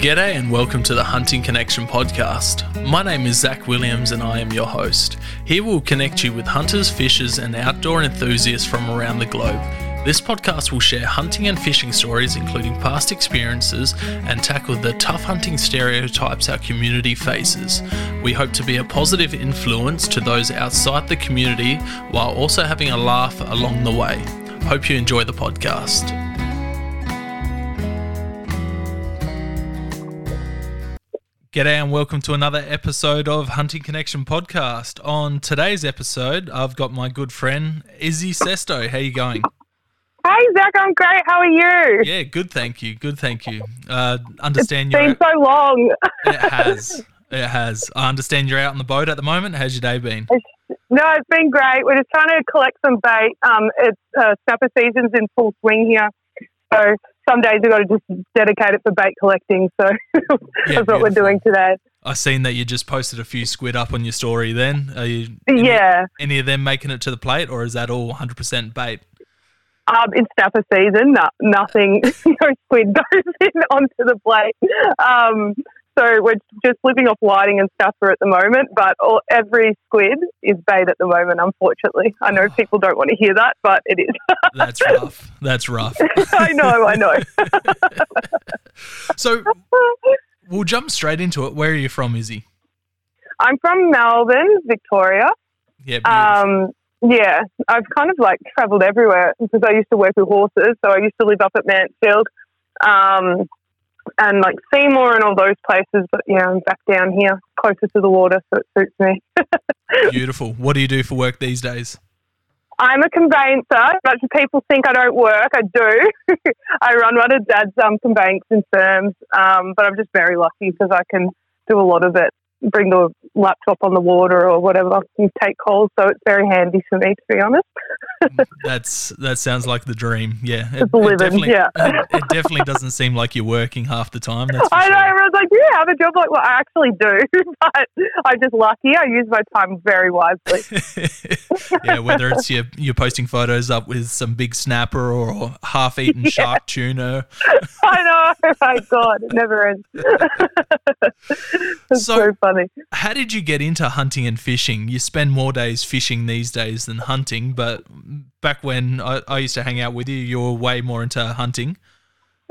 G'day and welcome to the Hunting Connection podcast. My name is Zach Williams and I am your host. Here we'll connect you with hunters, fishers, and outdoor enthusiasts from around the globe. This podcast will share hunting and fishing stories, including past experiences, and tackle the tough hunting stereotypes our community faces. We hope to be a positive influence to those outside the community while also having a laugh along the way. Hope you enjoy the podcast. G'day and welcome to another episode of Hunting Connection podcast. On today's episode, I've got my good friend Izzy Sesto. How you going? Hey Zach, I'm great. How are you? Yeah, good. Thank you. Good. Thank you. Uh, understand it's you're. been so long. it has. It has. I understand you're out on the boat at the moment. How's your day been? No, it's been great. We're just trying to collect some bait. Um, it's uh, snapper season's in full swing here, so some days we've got to just dedicate it for bait collecting. So that's Yeah, what we're doing today. I seen that you just posted a few squid up on your story. Then are you? Any, Yeah, Any of them making it to the plate, or is that all 100% bait? um, it's snapper season. No, nothing, no squid goes in onto the plate. Um, so we're just living off whiting and snapper at the moment, but all, every squid is bait at the moment. Unfortunately, I know people don't want to hear that, but it is. That's rough. That's rough. I know, I know. So we'll jump straight into it. Where are you from, Izzy? I'm from Melbourne, Victoria. Yeah. Um, yeah, I've kind of like travelled everywhere because I used to work with horses. So I used to live up at Mansfield um, and like Seymour and all those places. But yeah, I'm back down here, closer to the water, so it suits me. Beautiful. What do you do for work these days? I'm a conveyancer. Much of people think I don't work. I do. I run one of Dad's um, conveyancing firms, um, but I'm just very lucky because I can do a lot of it. Bring the laptop on the water or whatever and take calls. So it's very handy for me, to be honest. Mm, that's that sounds like the dream. Yeah. It, It's living, definitely, yeah. it, it definitely doesn't seem like you're working half the time. That's I know. sure. Everyone's like, yeah, I have a job?" Like, well, I actually do, but I'm just lucky. I use my time very wisely. yeah, whether it's you you're posting photos up with some big snapper or half-eaten shark tuna. I know. Oh my God, it never ends. So- so, funny. How did you get into hunting and fishing? You spend more days fishing these days than hunting, but back when I, I used to hang out with you, you were way more into hunting.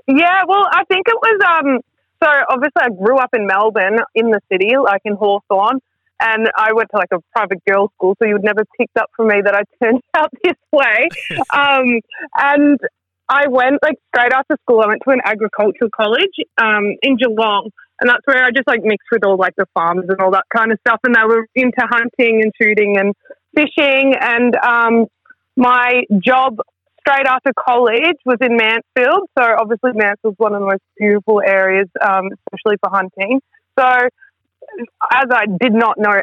Yeah, well, I think it was. Um, so obviously, I grew up in Melbourne, in the city, like in Hawthorn, and I went to like a private girls' school, so you would never picked up from me that I turned out this way. um, and I went like straight after school. I went to an agricultural college um, in Geelong, and that's where I just like mixed with all like the farms and all that kind of stuff. And they were into hunting and shooting and fishing. And um, my job straight after college was in Mansfield. So obviously Mansfield's one of the most beautiful areas, um, especially for hunting. So as I did not know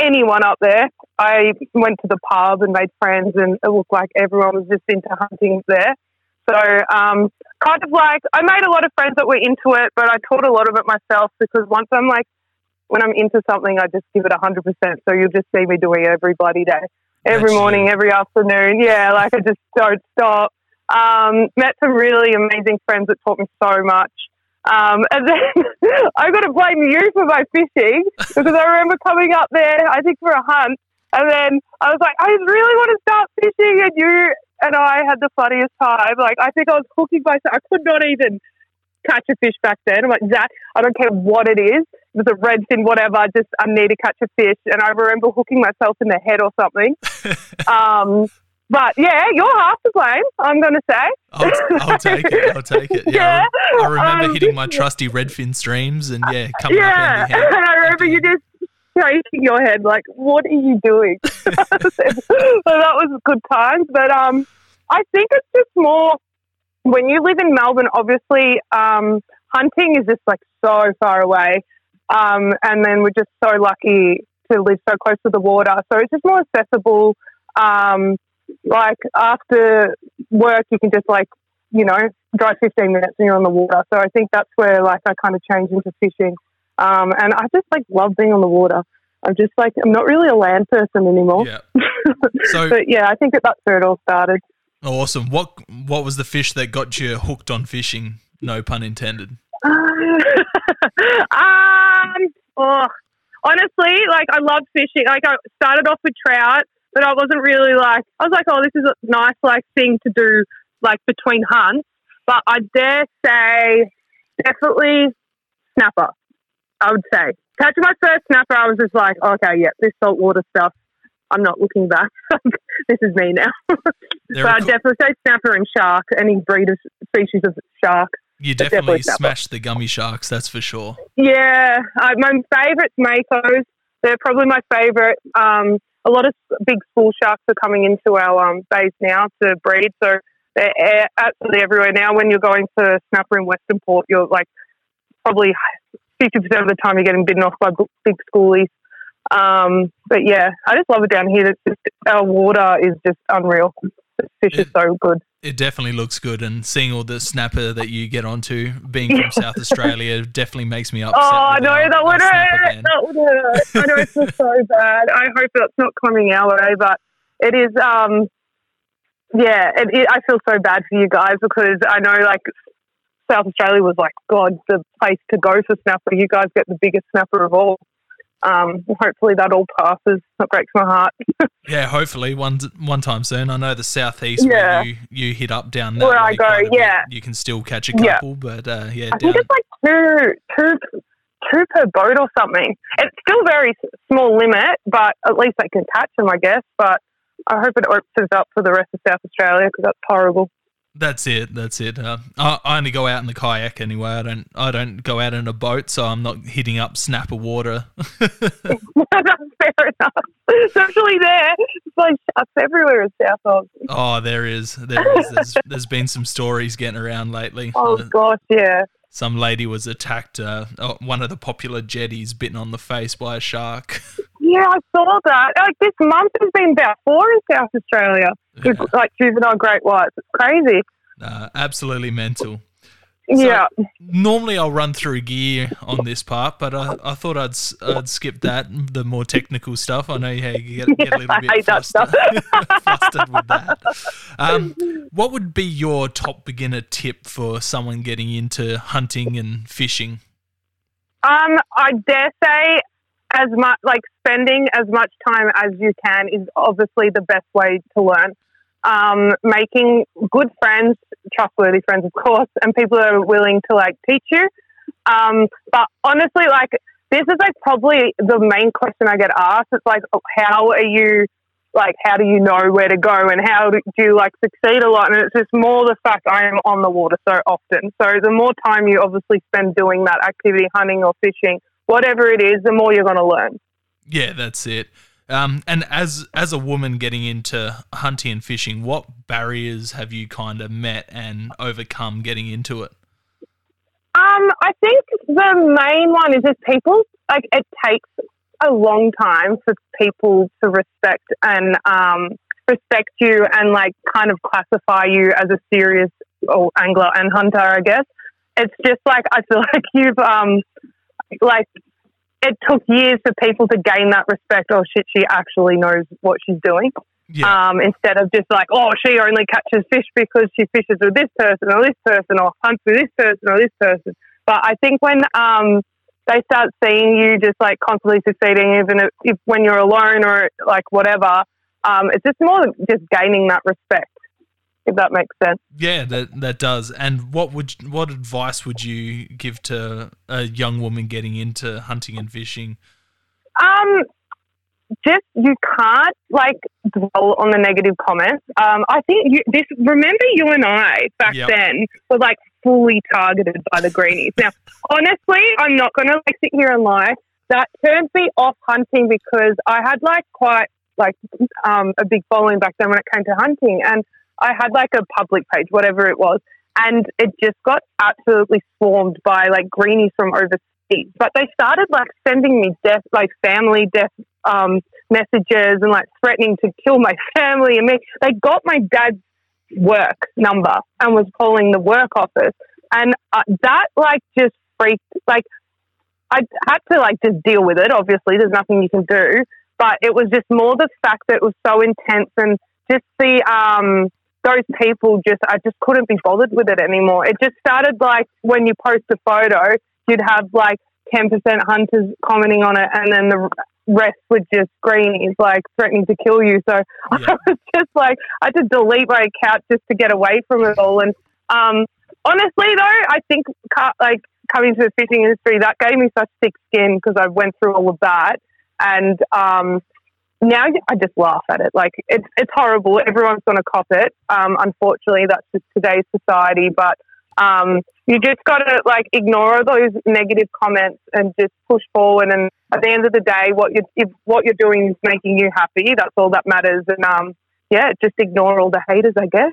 anyone up there, I went to the pub and made friends, and it looked like everyone was just into hunting there. So um, kind of like I made a lot of friends that were into it, but I taught a lot of it myself because once I'm like when I'm into something, I just give it hundred percent. So you'll just see me doing it every bloody day, every That's morning, you. every afternoon. Yeah, like I just don't stop. Um, met some really amazing friends that taught me so much. Um, and then I got to blame you for my fishing because I remember coming up there, I think for a hunt, and then I was like, I really want to start fishing, and you and I had the funniest time. Like I think I was hooking myself. I could not even catch a fish back then. I'm like, Zach, I don't care what it is. If it's a redfin, whatever. Just I need to catch a fish. And I remember hooking myself in the head or something. um, but yeah, you're half to blame. I'm going to say. I'll, I'll take it. I'll take it. Yeah, I, I remember um, hitting my trusty redfin streams and yeah, coming Yeah, up and I remember you just shaking your head like, "What are you doing?" so that was good times. But um, I think it's just more when you live in Melbourne. Obviously, um, hunting is just like so far away, um, and then we're just so lucky to live so close to the water. So it's just more accessible. Um, like after work, you can just like you know drive 15 minutes and you're on the water. So I think that's where like I kind of changed into fishing. Um, and I just like love being on the water. I'm just like I'm not really a land person anymore. Yeah. So but yeah, I think that that's where it all started. awesome. What what was the fish that got you hooked on fishing? No pun intended. Uh, um, oh, honestly, like I love fishing. Like I started off with trout, but I wasn't really like I was like, oh, this is a nice like thing to do like between hunts. But I dare say, definitely snapper. I would say catching my first snapper, I was just like, okay, yeah, this saltwater stuff. I'm not looking back. this is me now. but I'd definitely say snapper and shark. Any breed of species of shark. You definitely, definitely smashed the gummy sharks, that's for sure. Yeah, uh, my favourite's makos. They're probably my favourite. Um, a lot of big school sharks are coming into our um, bays now to breed, so they're absolutely everywhere now. When you're going to snapper in Western Port, you're like probably 50% of the time you're getting bitten off by big schoolies. Um, but yeah, I just love it down here. Just, our water is just unreal. The fish it, is so good. It definitely looks good, and seeing all the snapper that you get onto, being from South Australia, definitely makes me upset. Oh no, that would hurt. That would hurt. I know it's just so bad. I hope that's not coming our way, but it is. Um, yeah, it, it, I feel so bad for you guys because I know like South Australia was like God, the place to go for snapper. You guys get the biggest snapper of all um, hopefully that all passes. That breaks my heart. yeah, hopefully one one time soon. I know the southeast yeah. where you, you hit up down there. Where I go, yeah, you can still catch a couple, yeah. but uh, yeah, I down. think it's like two two two per boat or something. It's still very small limit, but at least they can catch them, I guess. But I hope it opens up for the rest of South Australia because that's horrible. That's it. That's it. Uh, I, I, only go out in the kayak anyway. I don't. I don't go out in a boat, so I'm not hitting up snapper water. fair enough. Especially there, it's like sharks everywhere in South Oz. Oh, there is. There is. There's, there's been some stories getting around lately. Oh uh, gosh, yeah. Some lady was attacked. Uh, oh, one of the popular jetties bitten on the face by a shark. Yeah, I saw that. Like this month has been about four in South Australia yeah. with like juvenile great whites. It's crazy. Uh, absolutely mental. So yeah. Normally I'll run through gear on this part, but I, I thought I'd I'd skip that the more technical stuff. I know you, you get, get a little bit flustered, flustered with that. Um, what would be your top beginner tip for someone getting into hunting and fishing? Um, I dare say as much like spending as much time as you can is obviously the best way to learn. Um, making good friends, trustworthy friends, of course, and people that are willing to like teach you. Um, but honestly, like this is like probably the main question I get asked. It's like, how are you? Like, how do you know where to go, and how do you like succeed a lot? And it's just more the fact I am on the water so often. So the more time you obviously spend doing that activity, hunting or fishing, whatever it is, the more you're going to learn. Yeah, that's it. Um, and as as a woman getting into hunting and fishing, what barriers have you kind of met and overcome getting into it? Um, I think the main one is just people. Like it takes a long time for people to respect and um, respect you and like kind of classify you as a serious or angler and hunter. I guess it's just like I feel like you've um, like it took years for people to gain that respect. Oh shit, she actually knows what she's doing. Yeah. Um, instead of just like, oh, she only catches fish because she fishes with this person or this person or hunts with this person or this person. But I think when um, they start seeing you just like constantly succeeding, even if, if when you're alone or like whatever, um, it's just more just gaining that respect if that makes sense. Yeah, that that does. And what would what advice would you give to a young woman getting into hunting and fishing? Um, just you can't like dwell on the negative comments. Um, I think you this. Remember, you and I back yep. then were like fully targeted by the greenies. Now, honestly, I'm not going to like sit here and lie. That turned me off hunting because I had like quite like um, a big following back then when it came to hunting and I had like a public page, whatever it was, and it just got absolutely swarmed by like greenies from overseas. But they started like sending me death, like family death um, messages and like threatening to kill my family and me. They got my dad's work number and was calling the work office, and uh, that like just freaked. Like I had to like just deal with it. Obviously, there's nothing you can do, but it was just more the fact that it was so intense and just the um those people just, I just couldn't be bothered with it anymore. It just started like when you post a photo, you'd have like 10% hunters commenting on it, and then the rest were just greenies, like threatening to kill you. So yeah. I was just like, I had to delete my account just to get away from it all. And um, honestly, though, I think like coming to the fishing industry, that gave me such thick skin because I went through all of that. And um, now I just laugh at it. Like it's it's horrible. Everyone's going to cop it. Um, unfortunately, that's just today's society. But um, you just got to like ignore those negative comments and just push forward. And at the end of the day, what you if what you're doing is making you happy. That's all that matters. And um, yeah, just ignore all the haters, I guess.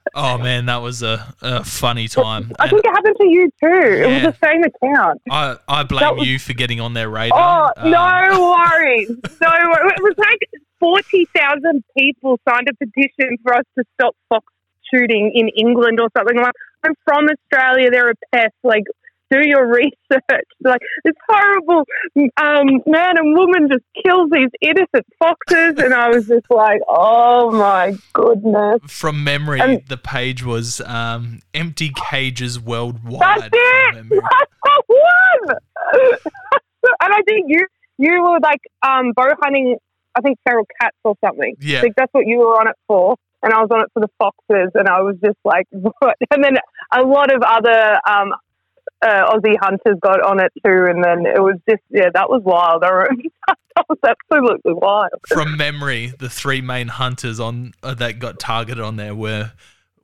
oh man, that was a, a funny time. I think it happened to you too. Yeah, it was the same account. I, I blame was, you for getting on their radar. Oh, um, no worries. no, it was like forty thousand people signed a petition for us to stop fox shooting in England or something. I'm like, I'm from Australia. They're a pest. Like, do your research. Like, this horrible um, man and woman just kills these innocent foxes. And I was just like, oh my goodness. From memory, and, the page was um, empty cages worldwide. That's it. That's one. and I think you you were like um, bow hunting, I think feral cats or something. Yeah. I think that's what you were on it for and I was on it for the foxes, and I was just like, what? And then a lot of other um, uh, Aussie hunters got on it too, and then it was just yeah, that was wild. that was absolutely wild. From memory, the three main hunters on uh, that got targeted on there were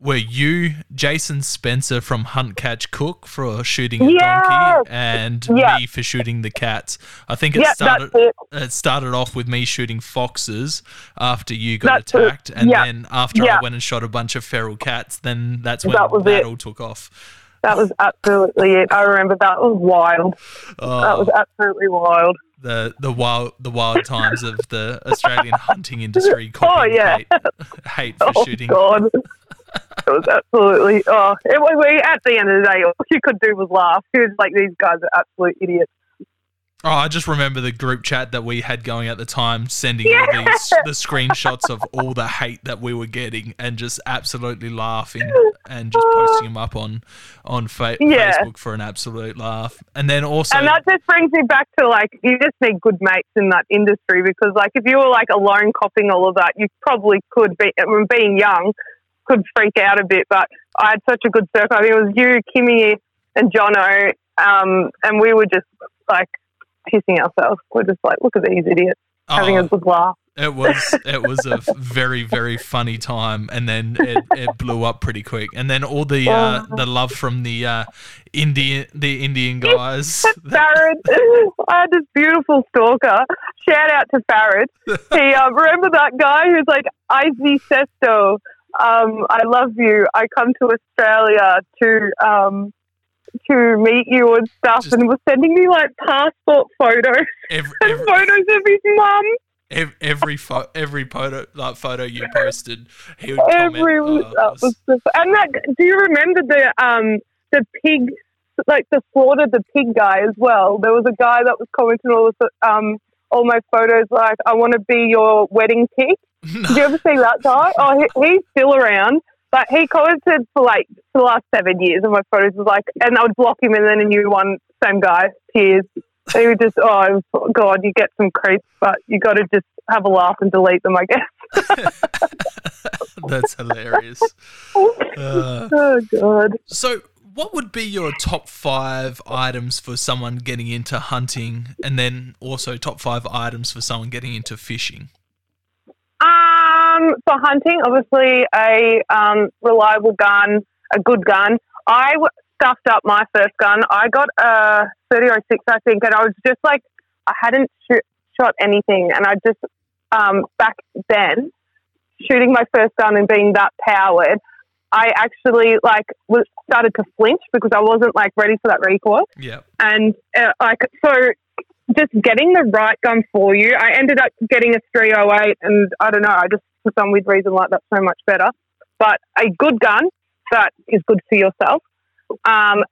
were you, Jason Spencer from Hunt Catch Cook for shooting a yes! donkey, and me for shooting the cats. I think it started it. it. started off with me shooting foxes after you got that's attacked, it. and then after I went and shot a bunch of feral cats, then that's when that, that all took off. That was absolutely it. I remember that was wild. Oh, that was absolutely wild. The the wild the wild times of the Australian hunting industry. Oh yeah, hate, hate for oh, shooting. God it was absolutely oh it, we, at the end of the day all you could do was laugh it was like these guys are absolute idiots Oh, I just remember the group chat that we had going at the time, sending yeah. all these the screenshots of all the hate that we were getting, and just absolutely laughing and just posting them up on on fa- yeah. Facebook for an absolute laugh. And then also, and that just brings me back to like you just need good mates in that industry because like if you were like alone copying all of that, you probably could be. being young, could freak out a bit, but I had such a good circle. I mean, it was you, Kimmy, and Jono, um, and we were just like pissing ourselves. We're just like, look at these idiots having a oh. good laugh. It was it was a very very funny time, and then it, it blew up pretty quick. And then all the uh, oh. the love from the uh, Indian the Indian guys. Farad, I had this beautiful stalker. Shout out to Farad. He uh, remember that guy who's like Izzy Sesto um, I love you. I come to Australia to um, to meet you and stuff, Just and was sending me like passport photos every, every, and photos of his mum. Every every, fo- every photo like photo you posted, he would every comment. Oh, that was just, and that. Do you remember the um the pig like the slaughter the pig guy as well? There was a guy that was commenting all the um all my photos like I want to be your wedding pig. No. Did you ever see that guy? Oh, he, he's still around. But he commented for like for the last seven years of my photos was like, and I would block him, and then a new one, same guy, tears. He would just, oh god, you get some creeps, but you got to just have a laugh and delete them, I guess. That's hilarious. Uh, oh god. So, what would be your top five items for someone getting into hunting, and then also top five items for someone getting into fishing? Um, for hunting, obviously a um, reliable gun, a good gun. I stuffed up my first gun. I got a 3006, I think, and I was just like, I hadn't shoot, shot anything, and I just um, back then shooting my first gun and being that powered, I actually like was started to flinch because I wasn't like ready for that recoil. Yeah, and uh, like so just getting the right gun for you. I ended up getting a 308, and I don't know, I just, for some weird reason, like that so much better. But a good gun that is good for yourself. Um,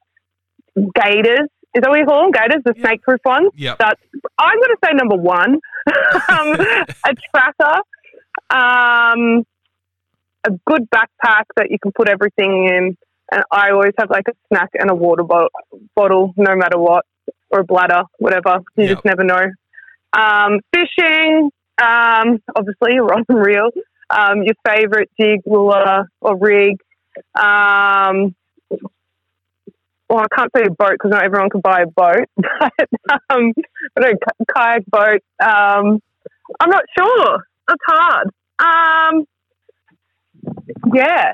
Gaiters, is that what you call them? Gaiters, the snake proof ones? Yeah. That's, I'm going to say number one. um, a tracker, um, a good backpack that you can put everything in. And I always have like a snack and a water bottle, bottle no matter what, or a bladder, whatever. You Yep. just never know. Um, fishing, um, obviously, rod and reel. Um, your favorite jig, lure, or rig. Um, well, I can't say a boat because not everyone can buy a boat, but um, I don't know, kayak boat. Um, I'm not sure. That's hard. Um, yeah,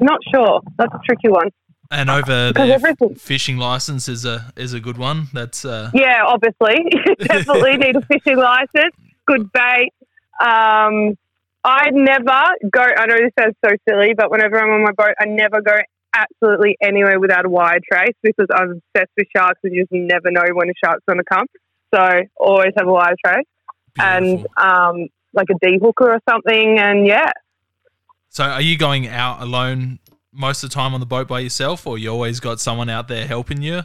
not sure. That's a tricky one. And over Because the everything- fishing license is a is a good one. That's uh, Yeah, obviously, definitely need a fishing license. Good bait. Um, I never go. I know this sounds so silly, but whenever I'm on my boat, I never go absolutely anywhere without a wire trace because I'm obsessed with sharks and you just never know when a shark's going to come. So always have a wire trace and um, like a dehooker or something. And yeah, So are you going out alone most of the time on the boat by yourself, or you always got someone out there helping you?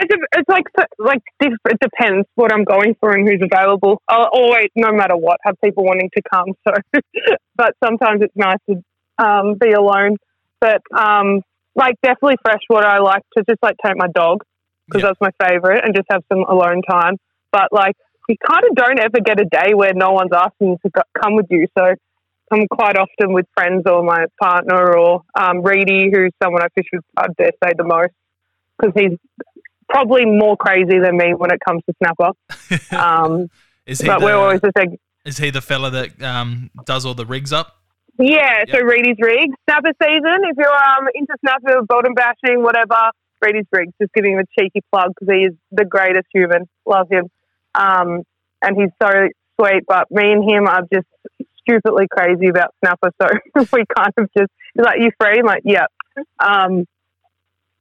It's, it's like like it depends what I'm going for and who's available. I'll always, no matter what, have people wanting to come. So, but sometimes it's nice to um, be alone. But um, like definitely freshwater, I like to just like take my dog because Yeah. that's my favorite and just have some alone time. But like you kind of don't ever get a day where no one's asking you to go- come with you. So I'm quite often with friends or my partner or um, Reedy, who's someone I fish with, I dare say, the most because he's probably more crazy than me when it comes to snapper. Um, is he but the, we're always just like, is he the fella that um, does all the rigs up? yeah, so Reedy's Rigs, snapper season. If you're um, into snapper, bottom bashing, whatever, Reedy's Rigs. Just giving him a cheeky plug because he is the greatest human. Love him. Um, and he's so sweet. But me and him are just stupidly crazy about snapper. So we kind of just, like, you free? I'm like, yeah. Um,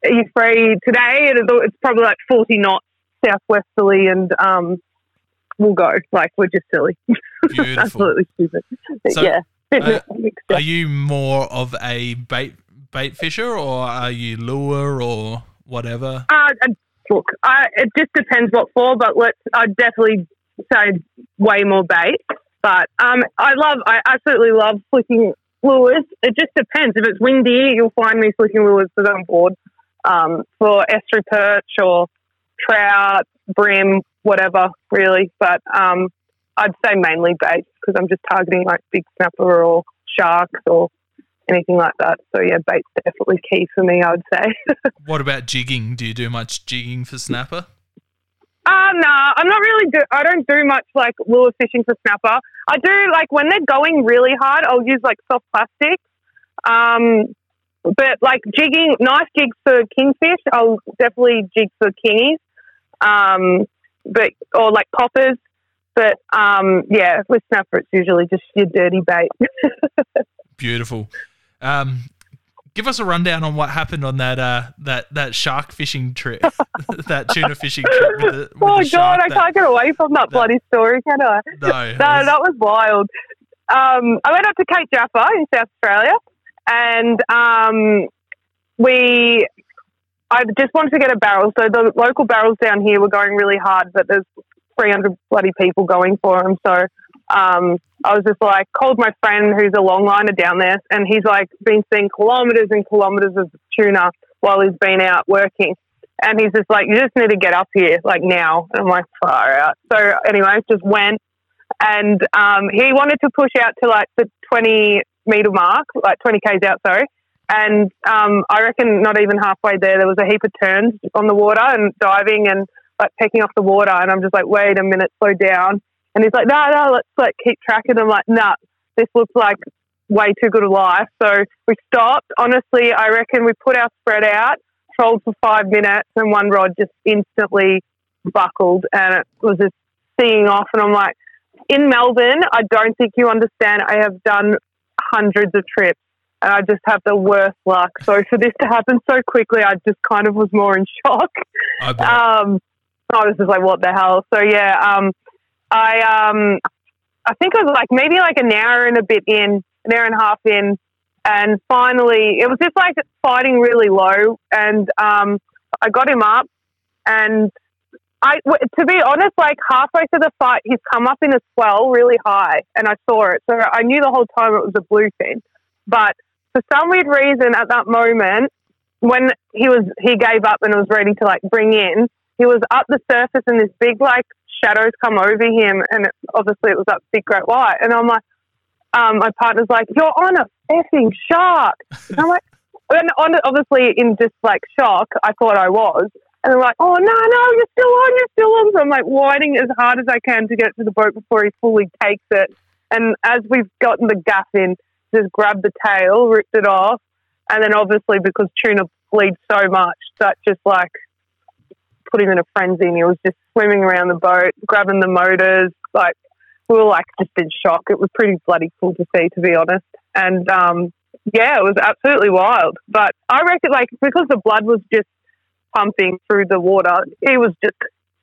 are you free today? And it's- it's probably like 40 knots southwesterly and um, we'll go. Like, we're just silly. Absolutely stupid. But So, yeah. uh, Are you more of a bait bait fisher, or are you lure or whatever? Uh, look, I, it just depends what for, but let's. I'd definitely say way more bait. But um, I love, I absolutely love flicking lures. It just depends. If it's windy, you'll find me flicking lures because I'm bored. Um, for estuary perch or trout, bream, whatever, really. But um, I'd say mainly bait because I'm just targeting like big snapper or sharks or anything like that. So yeah, bait's definitely key for me. I would say. What about jigging? Do you do much jigging for snapper? Uh, no, I'm not really. Do- I don't do much like lure fishing for snapper. I do like when they're going really hard. I'll use like soft plastic. Um, but like jigging, nice jigs for kingfish. I'll definitely jig for kingies. Um, but or like poppers. But um, yeah, with snapper, it's usually just your dirty bait. Beautiful. Um, give us a rundown on what happened on that uh, that that shark fishing trip, that tuna fishing trip. With the, with oh the god, I that- can't get away from that bloody story, can I? No, No, was- that was wild. Um, I went up to Cape Jaffa in South Australia, and um, we. I just wanted to get a barrel. So the local barrels down here were going really hard, but there's 300 bloody people going for them. So um, I was just like, called my friend who's a longliner down there, and he's like been seeing kilometres and kilometres of tuna while he's been out working. And he's just like, you just need to get up here, like now. And I'm like, far out. So anyway, just went and um, he wanted to push out to like the 20 meter mark, like 20 k's out, sorry. And um, I reckon not even halfway there, there was a heap of terns on the water and diving and like pecking off the water. And I'm just like, wait a minute, slow down. And he's like, no, no, let's like keep tracking. I'm like, nah, this looks like way too good a life. So we stopped. Honestly, I reckon we put our spread out, trolled for five minutes, and one rod just instantly buckled and it was just seeing off. And I'm like, in Melbourne, I don't think you understand. I have done hundreds of trips and I just have the worst luck. So for this to happen so quickly, I just kind of was more in shock. I. Um, I was just like, what the hell? So yeah, um, I um, I think it was like maybe like an hour and a bit in, an hour and a half in, and finally it was just like fighting really low, and um, I got him up, and I to be honest, like halfway through the fight, he's come up in a swell really high, and I saw it, so I knew the whole time it was a bluefin. But for some weird reason, at that moment, when he was he gave up and was ready to like bring in, he was up the surface and this big like shadows come over him, and it, obviously it was that big great white, and I'm like, um, my partner's like, "You're on a effing shark," and I'm like, and on, obviously in just like shock, I thought I was. And they're like, oh, no, no, you're still on, you're still on. So I'm like whining as hard as I can to get to the boat before he fully takes it. And as we've gotten the gaff in, just grabbed the tail, ripped it off. And then obviously because tuna bleeds so much, that just like put him in a frenzy. And he was just swimming around the boat, grabbing the motors. Like, we were like just in shock. It was pretty bloody cool to see, to be honest. And um, yeah, it was absolutely wild. But I reckon, like, because the blood was just pumping through the water. He was just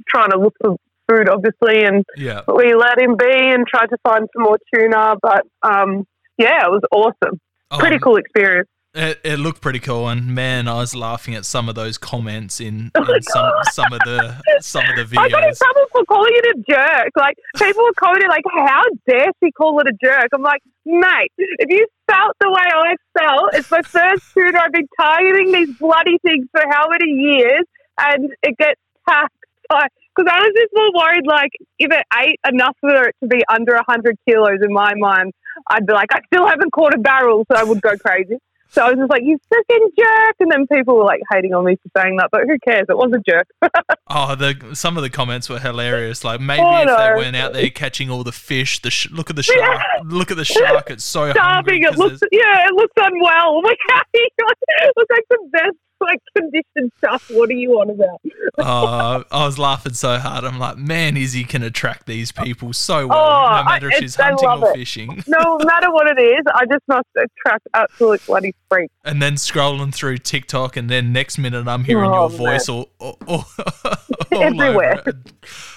trying to look for food, obviously, and Yeah. we let him be and tried to find some more tuna. But um, yeah, it was awesome. Pretty Um, cool experience. It, it looked pretty cool, and man, I was laughing at some of those comments in, Oh in some some of the some of the videos. I got in trouble for calling it a jerk. Like people were commenting, like, "How dare she call it a jerk?" I'm like, mate, if you felt the way I felt, it's my first tuna. I've been targeting these bloody things for how many years, and it gets taxed. Because I was just more worried, like, if it ate enough for it to be under 100 kilos in my mind, I'd be like, I still haven't caught a barrel, so I would go crazy. So I was just like, you freaking jerk. And then people were like hating on me for saying that, but who cares? It was a jerk. Oh, the some of the comments were hilarious. Like maybe Oh, if they no. weren't out there catching all the fish, the sh- look at the shark, look at the shark. It's so starving. It looks, there's- yeah, it looks unwell. Like, it looks like the best like conditioned stuff. What are you on about? Oh, I was laughing so hard. I'm like, man, Izzy can attract these people so well, Oh, no matter I- if she's hunting or it. fishing. No matter what it is, I just must attract absolute bloody freaks. And then scrolling through TikTok, and then next minute I'm hearing Oh, your voice all, all, all, all Everywhere. over.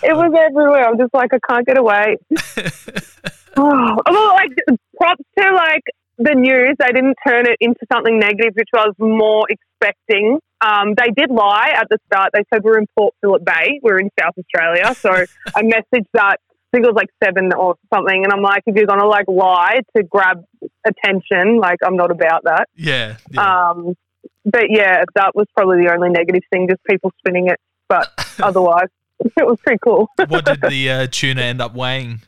It was everywhere. I'm just like, I can't get away. oh, well, like props to like the news. They didn't turn it into something negative, which I was more expecting. Um, they did lie at the start. They said we're in Port Phillip Bay. We're in South Australia. So I messaged that. I think it was like seven or something, and I'm like, if you're gonna like lie to grab attention, like I'm not about that. yeah, yeah. Um, but yeah, that was probably the only negative thing, just people spinning it. But otherwise, it was pretty cool. what did the uh, tuna end up weighing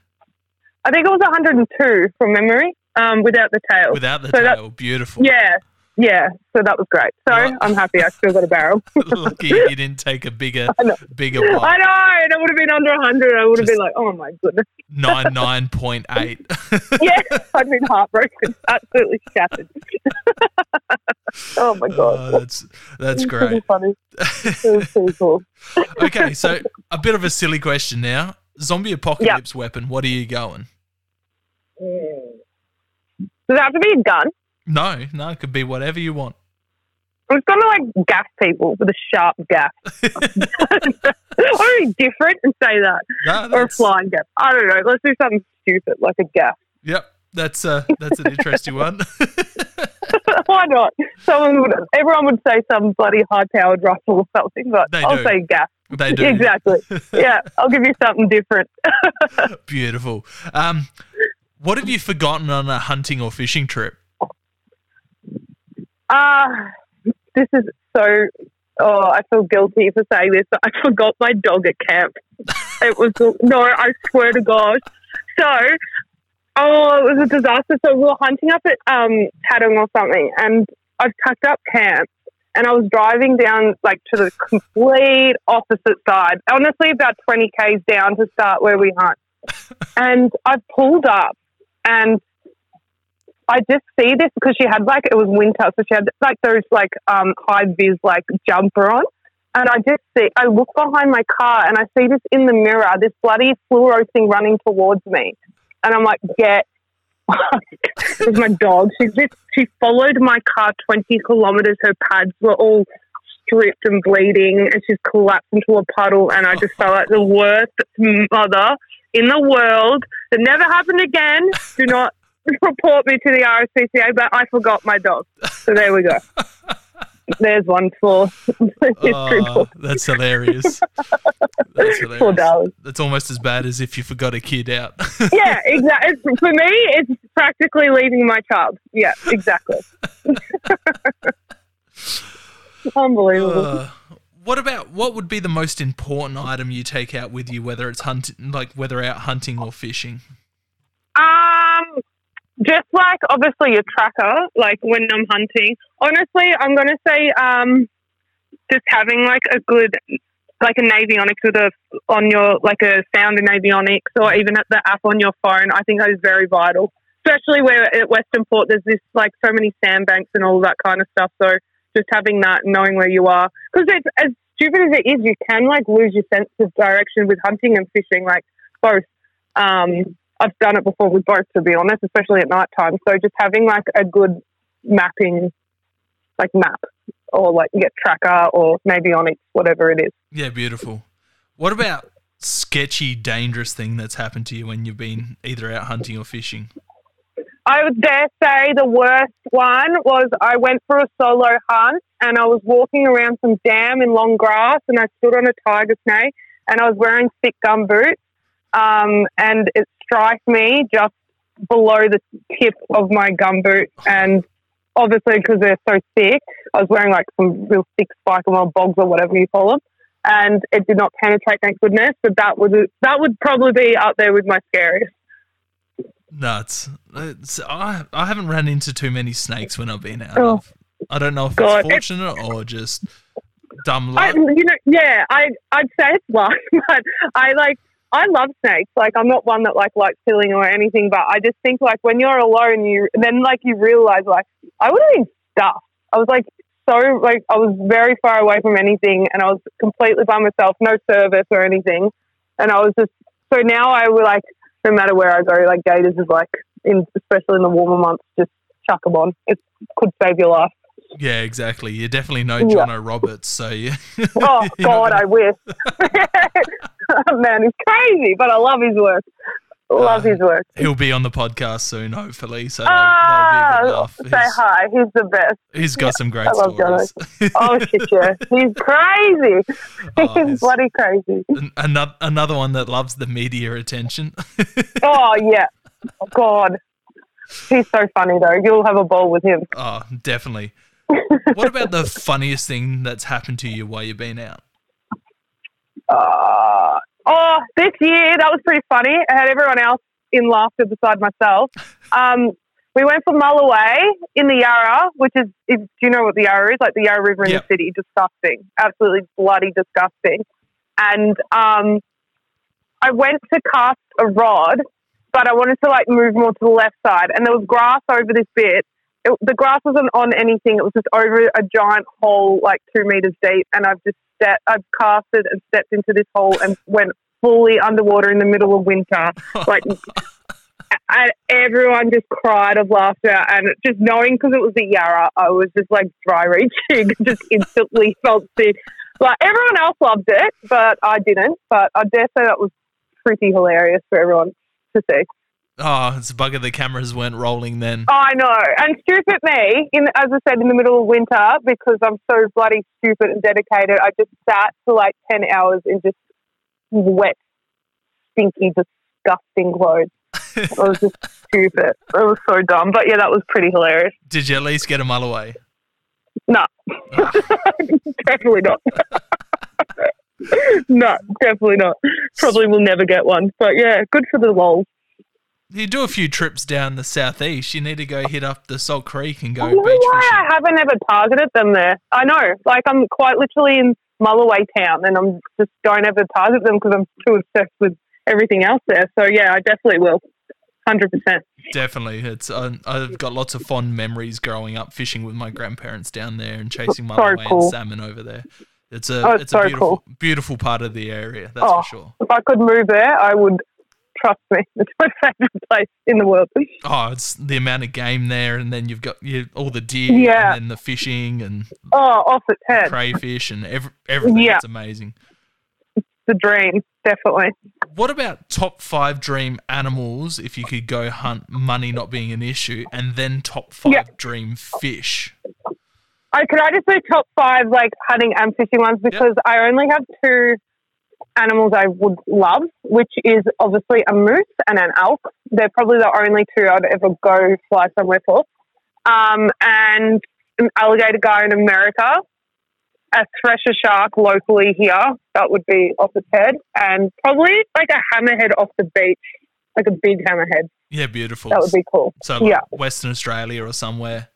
I think it was 102 from memory, um, without the tail. without the So tail? Beautiful. yeah, yeah. So that was great. So Right. I'm happy I still got a barrel. Lucky you didn't take a bigger, I bigger I know, and it would have been under 100. I would have been like, oh my goodness. Nine nine point eight. Yeah, I'd been heartbroken, absolutely shattered. oh my god. Oh, that's that's great. funny. Cool. Okay, so a bit of a silly question now. Zombie apocalypse weapon. What are you going? Does it have to be a gun? No, no, it could be whatever you want. I was going to like gas people with a sharp gas. or be different and say that. No, Or a flying gas. I don't know. Let's do something stupid like a gas. Yep, that's uh that's an interesting one. Why not? Someone would, everyone would say some bloody high powered rifle or something, but They I'll do. say gas. they do Exactly. Yeah, I'll give you something different. beautiful. Um, what have you forgotten on a hunting or fishing trip? Uh, this is so. Oh, I feel guilty for saying this, but I forgot my dog at camp. It was no, I swear to God. So, oh, it was a disaster. So we were hunting up at um or something, and I've packed up camp, and I was driving down like to the complete opposite side. Honestly, about twenty k's down to start where we hunt, and I pulled up, and I just see this because she had like it was winter, so she had like those like um high vis like jumper on, and I just see I look behind my car and I see this in the mirror, this bloody fluoro thing running towards me, and I'm like, get. Is my dog. She just she followed my car twenty kilometers. Her pads were all stripped and bleeding, and she's collapsed into a puddle. And I just felt like the worst mother in the world. That never happened again. Do not report me to the RSPCA, but I forgot my dog. So there we go. There's one for history Oh, that's hilarious. That's Poor hilarious. That's almost as bad as if you forgot a kid out. Yeah, exactly. For me, it's practically leaving my child. Yeah, exactly. Unbelievable. Uh, what about what would be the most important item you take out with you, whether it's hunting, like whether out hunting or fishing? Um, just like obviously your tracker, like when I'm hunting. Honestly, I'm gonna say um, just having like a good, like a Navionics with a on your like a sound in Navionics, or even at the app on your phone. I think that is very vital, especially where at Western Port there's this like so many sandbanks and all that kind of stuff. So just having that, knowing where you are, because it's as stupid as it is, you can like lose your sense of direction with hunting and fishing, like both. Um, I've done it before with both, to be honest, especially at night time. So just having like a good mapping, like map, or like get tracker or maybe on it, whatever it is. Yeah, beautiful. What about sketchy, dangerous thing that's happened to you when you've been either out hunting or fishing? I would dare say the worst one was I went for a solo hunt and I was walking around some dam in long grass and I stood on a tiger snake and I was wearing thick gum boots um, and it struck me just below the tip of my gum boot. And obviously because they're so thick I was wearing like some real thick spike or bogs or whatever you call them and it did not penetrate thank goodness but that was that would probably be up there with my scariest Nuts. It's, I I haven't run into too many snakes when I've been out. Oh. I don't know if God, it's it's- fortunate or just dumb I, luck. you know, yeah, I I'd say it's luck, but I like I love snakes. Like I'm not one that like likes killing or anything, but I just think like when you're alone, you then like you realize like I would have been stuffed. I was like so like I was very far away from anything, and I was completely by myself, no service or anything, and I was just so now I would like no matter where I go, like gaiters is like in especially in the warmer months, just chuck them on. It could save your life. Yeah, exactly. You definitely know Yeah. John Roberts, so yeah. Oh God, I wish. Man, he's crazy, but I love his work. Love Uh, his work. He'll be on the podcast soon, hopefully. So that'll, that'll be a Ah, say He's- hi. He's the best. he's got some great I love stories. Oh shit, yeah, he's crazy. Oh, he's bloody crazy. another another one that loves the media attention. Oh yeah, God, he's so funny though. You'll have a ball with him. oh, definitely. what about the funniest thing that's happened to you while you've been out? Uh, oh, this year that was pretty funny. I had everyone else in laughter beside myself. Um, we went for Mulloway in the Yarra, which is, is do you know what the Yarra is? Like the Yarra River in Yep. the city, disgusting, absolutely bloody disgusting. And um, I went to cast a rod, but I wanted to like move more to the left side, and there was grass over this bit. It, the grass wasn't on anything; it was just over a giant hole, like two meters deep. And I've just stepped, I've casted and stepped into this hole and went fully underwater in the middle of winter. Like and everyone just cried of laughter, and just knowing because it was the Yarra, I was just like dry reaching, just instantly felt sick. Like everyone else loved it, but I didn't. But I dare say that was pretty hilarious for everyone to see. Oh, it's a bugger the cameras weren't rolling then. I know, and stupid me, in as I said, in the middle of winter because I'm so bloody stupid and dedicated. I just sat for like ten hours in just wet, stinky, disgusting clothes. It was just stupid. It was so dumb. But yeah, that was pretty hilarious. Did you at least get a mulloway? No, Ah, definitely not. no, definitely not. Probably will never get one. But yeah, good for the lols. You do a few trips down the southeast. You need to go hit up the Salt Creek and go I know beach why fishing. I haven't ever targeted them there. I know, like I'm quite literally in Mulloway town, and I'm just don't ever target them because I'm too obsessed with everything else there. So yeah, I definitely will, hundred percent. Definitely, it's uh, I've got lots of fond memories growing up fishing with my grandparents down there and chasing mulloway cool. and salmon over there. It's a Oh, it's it's so a beautiful cool. beautiful part of the area. That's Oh. for sure. If I could move there, I would. Trust me, it's my favorite place in the world. Oh, it's the amount of game there, and then you've got you, all the deer, Yeah. and then the fishing and Oh, off its head, crayfish and ev- everything. Yeah. It's amazing. It's the dream, definitely. What about top five dream animals if you could go hunt, money not being an issue, and then top five Yeah. dream fish? Oh, could I just do top five like hunting and fishing ones because I only have two animals I would love, which is obviously a moose and an elk. They're probably the only two I'd ever go fly somewhere for. Um, and an alligator gar in America, a thresher shark locally here. That would be off its head, and probably like a hammerhead off the beach, like a big hammerhead. Yeah, beautiful. That would be cool. So like yeah. Western Australia or somewhere.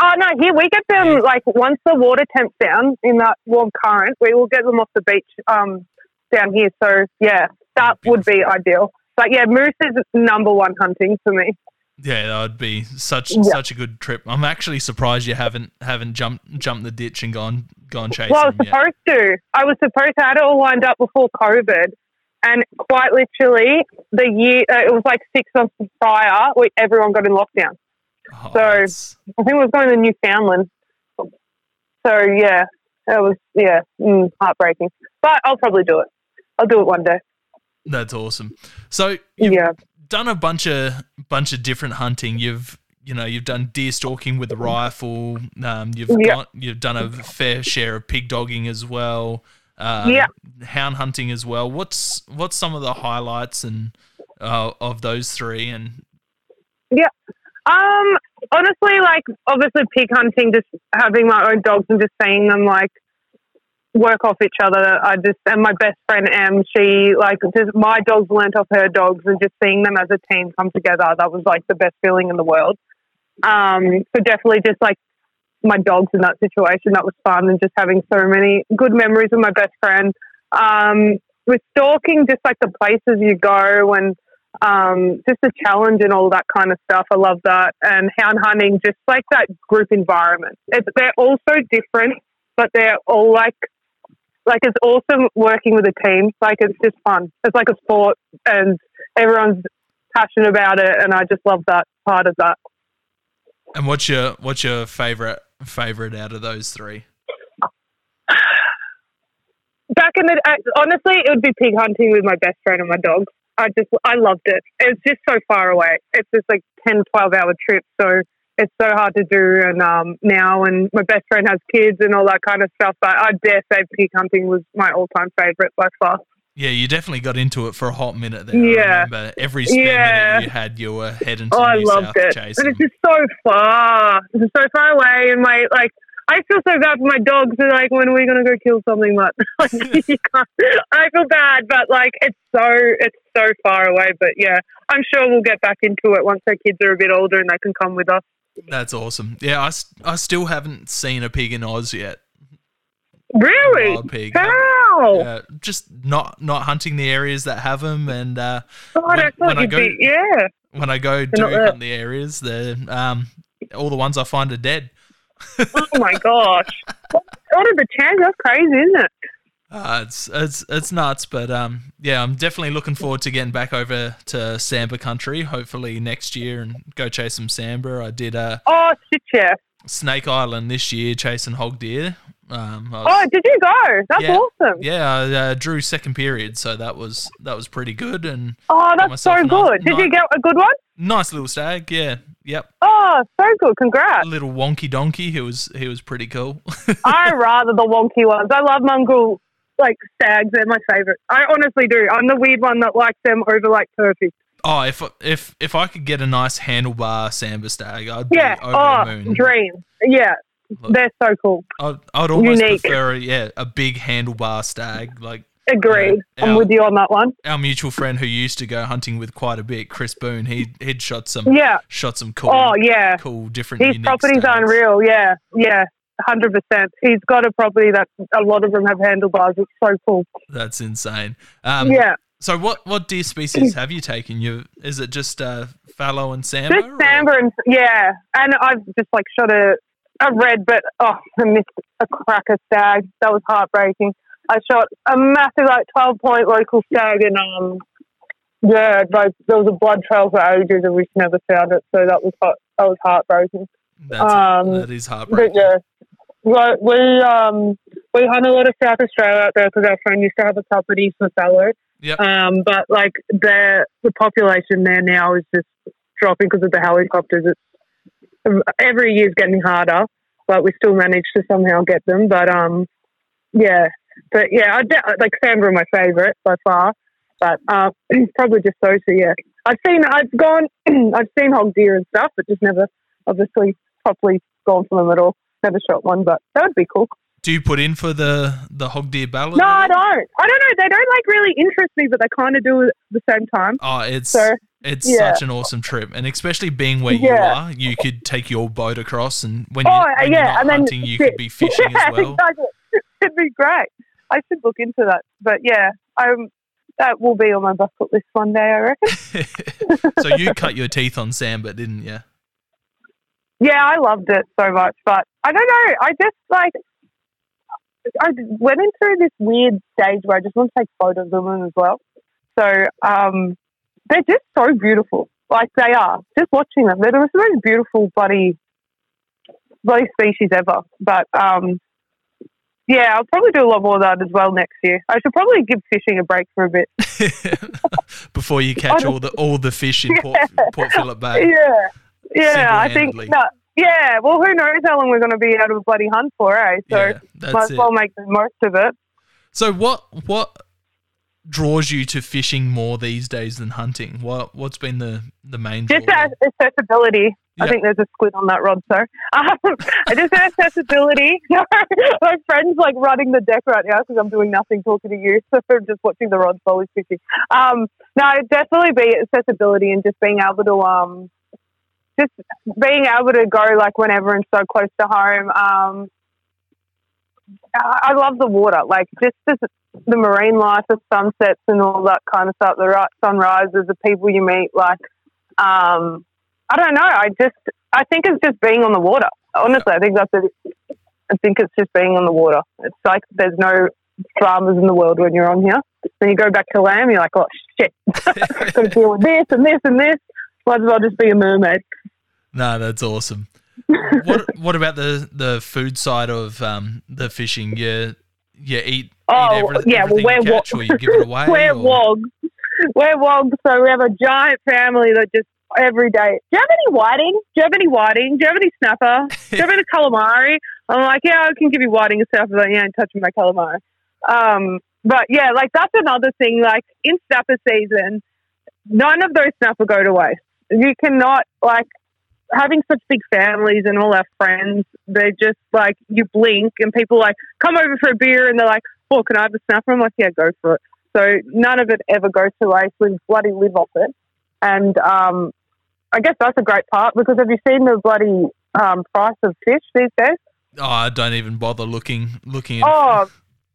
Oh no, here we get them like once the water temps down in that warm current, we will get them off the beach um, down here. So yeah, that would be ideal. But yeah, moose is number one hunting for me. Yeah, that would be such Yeah. such a good trip. I'm actually surprised you haven't haven't jumped jumped the ditch and gone gone chasing. Well, I was them yet. supposed to. I was supposed to. I had it all lined up before COVID, and quite literally, the year uh, it was like six months prior, we, everyone got in lockdown. Oh, so- that's- I think it was going to Newfoundland. So yeah, it was yeah mm, heartbreaking. But I'll probably do it. I'll do it one day. That's awesome. So you've Yeah. done a bunch of bunch of different hunting. You've you know you've done deer stalking with a rifle. Um, you've Yeah. got you've done a fair share of pig dogging as well. Uh, Yeah. hound hunting as well. What's what's some of the highlights and uh, of those three? And yeah, Um, honestly, like obviously pig hunting, just having my own dogs and just seeing them like work off each other. I just and my best friend Em, she like just my dogs learnt off her dogs and just seeing them as a team come together. That was like the best feeling in the world. Um, so definitely just like my dogs in that situation, that was fun and just having so many good memories with my best friend. Um, with stalking, just like the places you go and um, just the challenge and all that kind of stuff. I love that. And hound hunting, just like that group environment. It's, they're all so different, but they're all like, like it's awesome working with a team. Like it's just fun. It's like a sport, and everyone's passionate about it. And I just love that part of that. and what's your what's your favorite favorite out of those three? Back in the uh, honestly, it would be pig hunting with my best friend and my dogs. I just I loved it. It's just so far away. It's just like 10, 12 hour trip. So it's so hard to do. And um, now, and my best friend has kids and all that kind of stuff. But I dare say pig hunting was my all time favorite by far. Yeah, you definitely got into it for a hot minute there. Yeah. I remember every spare Yeah. minute you had, you were heading to Oh, I New loved South it. chasing. But it's just so far. It's so far away. And my, like, I feel so bad for my dogs. They're like, when are we going to go kill something? But like, you can't. I feel bad, but like, it's so, it's so far away. But yeah, I'm sure we'll get back into it once our kids are a bit older and they can come with us. That's awesome. Yeah, I, I still haven't seen a pig in Oz yet. Really? Wild pig. How? Uh, just not not hunting the areas that have them, and uh, God, when- I when I go- be, yeah. when I go do hunt the areas, the um, all the ones I find are dead. Oh my gosh. What what are the chances? That's crazy, isn't it? Uh, it's it's it's nuts, but um, yeah, I'm definitely looking forward to getting back over to Sambar country, hopefully next year, and go chase some Sambar. I did uh, Oh, shit, yeah. Snake Island this year chasing hog deer. Um, was- Oh, did you go? That's Yeah. awesome. yeah, I uh, drew second period, so that was that was pretty good and Oh, that's so a nice- good. Did you get a good one? nice little stag. Yeah, yep, Oh, so good. a Congrats. little wonky donkey. He was he was pretty cool. I rather the wonky ones. I love mongrel like stags. They're my favorite. I honestly do. I'm the weird one that likes them over like turkeys. oh, if if if I could get a nice handlebar sambar stag, I'd be Yeah. over Oh, the moon. dream. Yeah. Look. They're so cool. I'd, I'd almost Unique. prefer a, yeah a big handlebar stag like Agreed. Yeah. I'm with you on that one. our mutual friend who used to go hunting with quite a bit, Chris Boone. He he'd shot some Yeah. shot some cool Oh, yeah. cool different. His property's stags. unreal. Yeah. Yeah. 100%. He's got a property that a lot of them have handlebars. It's so cool. That's insane. Um, yeah. So what what deer species have you taken? You is it just uh, fallow and sambar? Just or- Sambar and yeah, and I've just like shot a a red, but oh, I missed a cracker stag. That was heartbreaking. I shot a massive like twelve point local stag, and um, yeah, like there was a blood trail for ages, and we just never found it. So that was heart- that was heartbreaking. That's, um, that is But yeah, we um we hunt a lot of South Australia out there because our friend used to have a property for fallow. Yep. Um, but like the the population there now is just dropping because of the helicopters. It's every year's getting harder, but we still manage to somehow get them. But um, yeah, but yeah, I de- like sambar, my favourite by far. But uh, probably just those two. Yeah, I've seen, I've gone, I've seen hog deer and stuff, but just never obviously properly gone for them at all. Never shot one, but that would be cool. Do you put in for the the hog deer ballot? No, I don't. I don't know. They don't like really interest me, but they kind of do at the same time. Oh, it's So, it's yeah. such an awesome trip, and especially being where you are, you could take your boat across, and when, you, Oh, when you're yeah, not and then hunting, you could be fishing yeah, as well. exactly. It'd be great. I should look into that. But yeah, um, that will be on my bucket list one day, I reckon. so you cut your teeth on sambar, didn't you? Yeah, I loved it so much, but I don't know. I just like I went into this weird stage where I just want to take photos of them as well. So um, they're just so beautiful. Like they are. Just watching them, they're the most beautiful bloody bloody species ever. But um, yeah, I'll probably do a lot more of that as well next year. I should probably give fishing a break for a bit. Before you catch all the all the fish in Port, Port Phillip Bay. Yeah, yeah. I think no, yeah. Well, who knows how long we're going to be out of a bloody hunt for, eh? So Yeah, might as it. well make the most of it. So what what draws you to fishing more these days than hunting? What what's been the the main Just draw? accessibility. I think there's a squid on that rod, so um, I just said accessibility. My friend's like running the deck right now because I'm doing nothing talking to you, so I'm just watching the rods while he's fishing. Um, no, it'd definitely be accessibility and just being able to um, just being able to go like whenever and so close to home. Um, I love the water, like just the, the marine life, the sunsets, and all that kind of stuff. The sunrises, the people you meet, like um, I don't know. I just I think it's just being on the water. Honestly, I think that's it. I think it's just being on the water. It's like there's no dramas in the world when you're on here. Then you go back to land, you're like, oh shit, got to deal with this and this and this. Might as well just be a mermaid. No, that's awesome. what what about the the food side of um, the fishing? You you eat, Oh, eat everything, yeah, well, we're catch, or you give it away. We're or- wogs. We're wogs, so we have a giant family that just every day. Do you have any whiting? Do you have any whiting? Do you have any snapper? Do you have any calamari? I'm like, yeah, I can give you whiting and stuff, but yeah, ain't touching my calamari. Um, but yeah, like that's another thing. Like in snapper season, none of those snapper go to waste. You cannot like having such big families and all our friends. They're just like you blink and people like come over for a beer and they're like, "Oh, can I have a snapper?" I'm like, "Yeah, go for it." So none of it ever goes to waste. We bloody live off it, and um, I guess that's a great part because have you seen the bloody um, price of fish these days? Oh, I don't even bother looking looking at. Oh,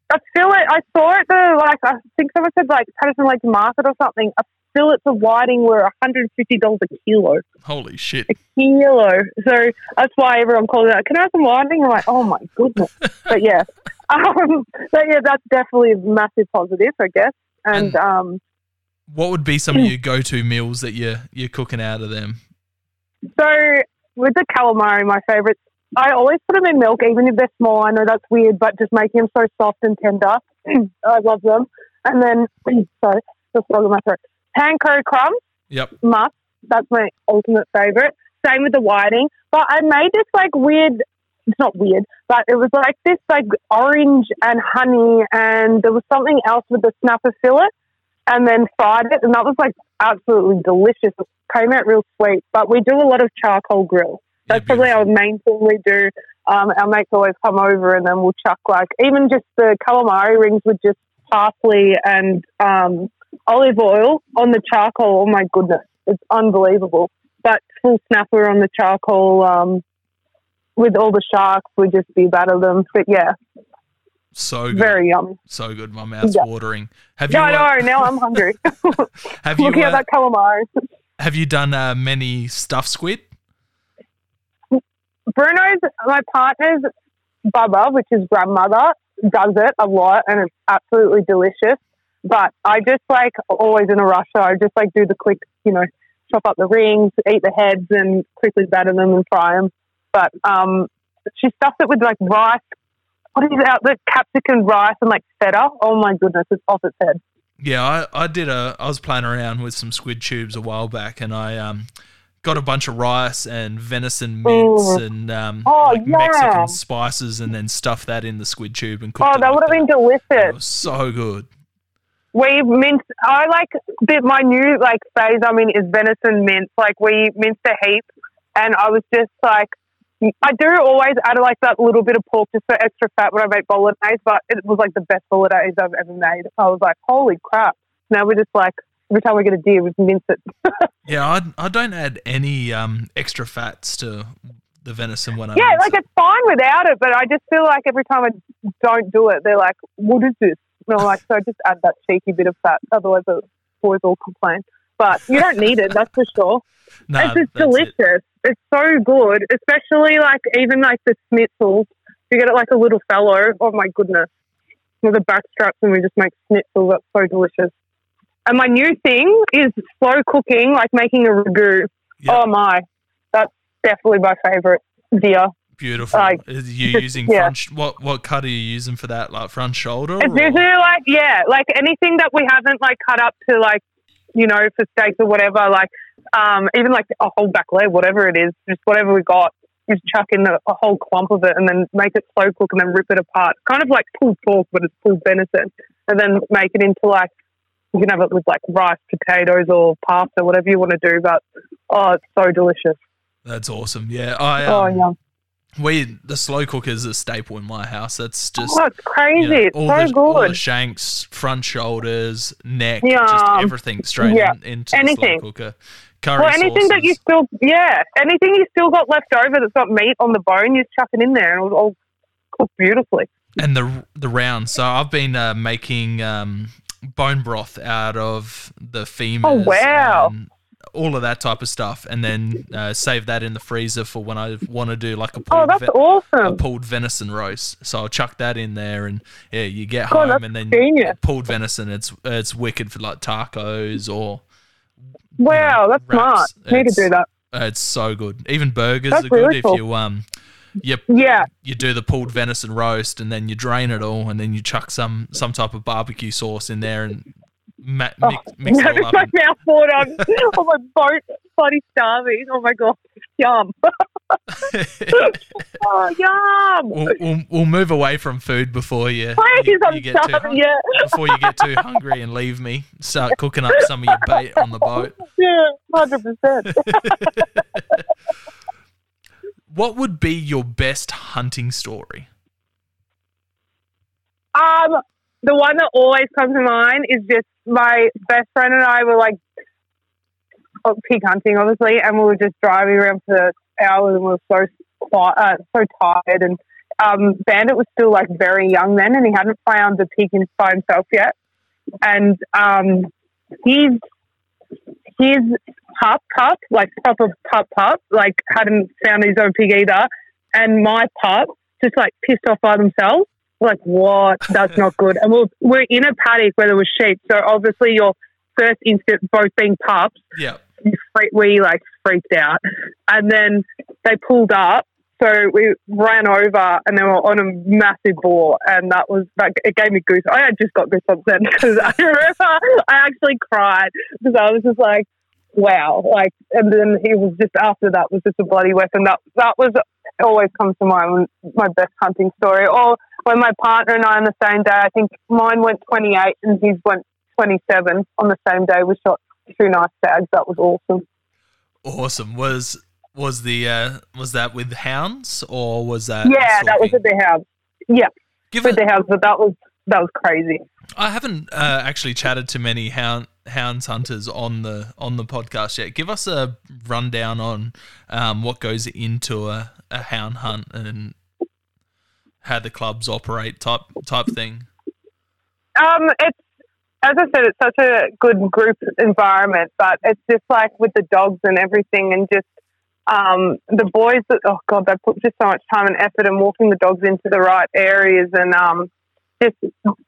feel it. I saw it though. like I think someone said like Patterson Lake Market or something. A fillet of whiting were one hundred and fifty dollars a kilo. Holy shit! A kilo. So that's why everyone calls it. out, Can I have some whiting? I'm like, oh my goodness. but yeah, um, but yeah, that's definitely a massive positive, I guess. And And- um, What would be some of your go to meals that you you're cooking out of them? So with the calamari, my favourite, I always put them in milk, even if they're small. I know that's weird, but just making them so soft and tender, I love them. And then, sorry, just in my throat. Panko crumbs, Yep. must. That's my ultimate favourite. Same with the whiting. But I made this like weird. It's not weird, but it was like this like orange and honey, and there was something else with the snapper fillet, and then fried it, and that was like absolutely delicious. It came out real sweet. But we do a lot of charcoal grill. That's Yeah, probably our main thing we do. Um, our mates always come over and then we'll chuck like even just the calamari rings with just parsley and um, olive oil on the charcoal. Oh my goodness, it's unbelievable. But full snapper on the charcoal um, with all the sharks, would just be batter them. But yeah, So good. very yummy. so good. My mouth's Yeah. watering. Have you No, uh, no, now I'm hungry. have you Looking at uh, that calamari. have you done uh, many stuffed squid? Bruno's my partner's Bubba, which is grandmother, does it a lot, and it's absolutely delicious. But I just like always in a rush, so I just like do the quick, you know, chop up the rings, eat the heads, and quickly batter them and fry them. But um, she stuffed it with like rice. What is out the capsicum rice and like feta? Oh my goodness, it's off its head. Yeah, I, I did a I was playing around with some squid tubes a while back and I um got a bunch of rice and venison mince Mm. and um, Oh, like yeah. Mexican spices, and then stuffed that in the squid tube and cooked Oh, that would have been delicious. so good. We mince. I like the, my new like phase. I mean, is venison mince. Like we minced a heap, and I was just like, I do always add like that little bit of pork just for extra fat when I make bolognese. But it was like the best bolognese I've ever made. I was like, holy crap! Now we're just like every time we get a deer, we mince it. Yeah, I, I don't add any um, extra fats to the venison when I Yeah, like it. it's fine without it, but I just feel like every time I don't do it, they're like, "What is this?" And I'm like, "So I just add that cheeky bit of fat." Otherwise, the boys all complain. But you don't need it, that's for sure. Nah, it's just that's it. delicious. It's so good, especially like even like the schnitzels. You get it like a little fellow. Oh my goodness, with the back straps, and we just make schnitzels. That's so delicious. And my new thing is slow cooking, like making a ragu. Yeah. Oh my, that's definitely my favorite deer. Beautiful. like, you using yeah. front? sh- What what cut are you using for that? Like front shoulder? It's or- usually like yeah, like anything that we haven't like cut up to like you know for steaks or whatever. Like um, even like a whole back leg, whatever it is, just whatever we got, just chuck in a, a whole clump of it and then make it slow cook and then rip it apart. Kind of like pulled pork, but it's pulled venison, and then make it into like you can have it with like rice, potatoes, or pasta, whatever you want to do. But oh, it's so delicious. That's awesome. Yeah, I oh um, yeah, we the slow cooker is a staple in my house. That's just oh, it's crazy. you know, it's all, so the, all the shanks, front shoulders, neck, Yeah. just everything straight Yeah. in, into Anything. the slow cooker. Curry Well, anything that you still, yeah, anything you still got left over that's got meat on the bone, you chuck it in there and it'll all cook beautifully. and the the round. So I've been uh, making um, bone broth out of the femurs. Oh, wow. and all of that type of stuff, and then uh, save that in the freezer for when I want to do like a Oh, pulled, that's ve- a awesome. pulled venison roast. So I'll chuck that in there, and yeah, you get God, home, and then genius. pulled venison. It's it's wicked for like tacos or Wow, that's wraps. smart. Need to It's- do that. it's so good. Even burgers That's are good really if cool. you um you Yeah. you do the pulled venison roast and then you drain it all and then you chuck some some type of barbecue sauce in there and ma- Oh, mix, mix all just my mouth watering. oh, my boat, bloody starving. Oh my god, yum. Oh, yum. we'll, we'll, we'll move away from food before you, Please, you, I'm you get starving. hung- Yeah, before you get too hungry and leave me. Start cooking up some of your bait on the boat. yeah, hundred percent. What would be your best hunting story? Um, the one that always comes to mind is just my best friend and I were like oh, pig hunting, obviously, and we were just driving around for hours, and we were so qui- uh, so tired. And um, Bandit was still like very young then, and he hadn't found the pig by himself yet. And um, his his pup pup, like proper pup pup, like hadn't found his own pig either. And my pup just like pissed off by themselves. Like, what? That's not good. And we're, we're in a paddock where there was sheep. So obviously your first instant, both being pups, Yeah. we like freaked out. And then they pulled up. So we ran over and they were on a massive boar. And that was, that, it gave me goose. I had just got goosebumps then because I remember I actually cried because I was just like, wow. Like, and then he was just, after that was just a bloody weapon. That, that was, always comes to mind my best hunting story. Or when my partner and I on the same day, I think mine went 28 and his went 27 on the same day. We shot two nice stags. That was awesome. Awesome. Was was the uh, was that with hounds or was that? yeah, that was at the house. Yeah, Given, with the house, but that was that was crazy. I haven't uh, actually chatted to many hound hounds hunters on the on the podcast yet. Give us a rundown on um, what goes into a, a hound hunt and how the clubs operate type type thing. Um, it's as I said, it's such a good group environment, but it's just like with the dogs and everything, and just um, the boys. That, oh God, they put just so much time and effort in walking the dogs into the right areas, and um, just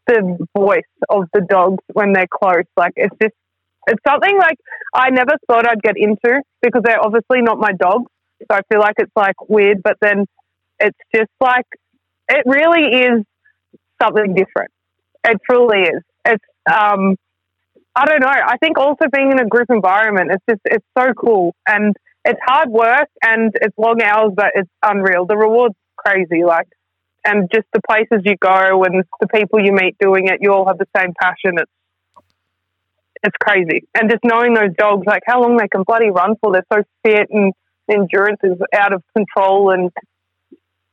the voice of the dogs when they're close. Like it's just it's something like I never thought I'd get into because they're obviously not my dogs, so I feel like it's like weird, but then it's just like it really is something different. It truly is. It's um, I don't know. I think also being in a group environment, it's just it's so cool, and it's hard work and it's long hours, but it's unreal. The reward's crazy, like, and just the places you go and the people you meet doing it, you all have the same passion. It's it's crazy, and just knowing those dogs, like how long they can bloody run for, they're so fit and endurance is out of control, and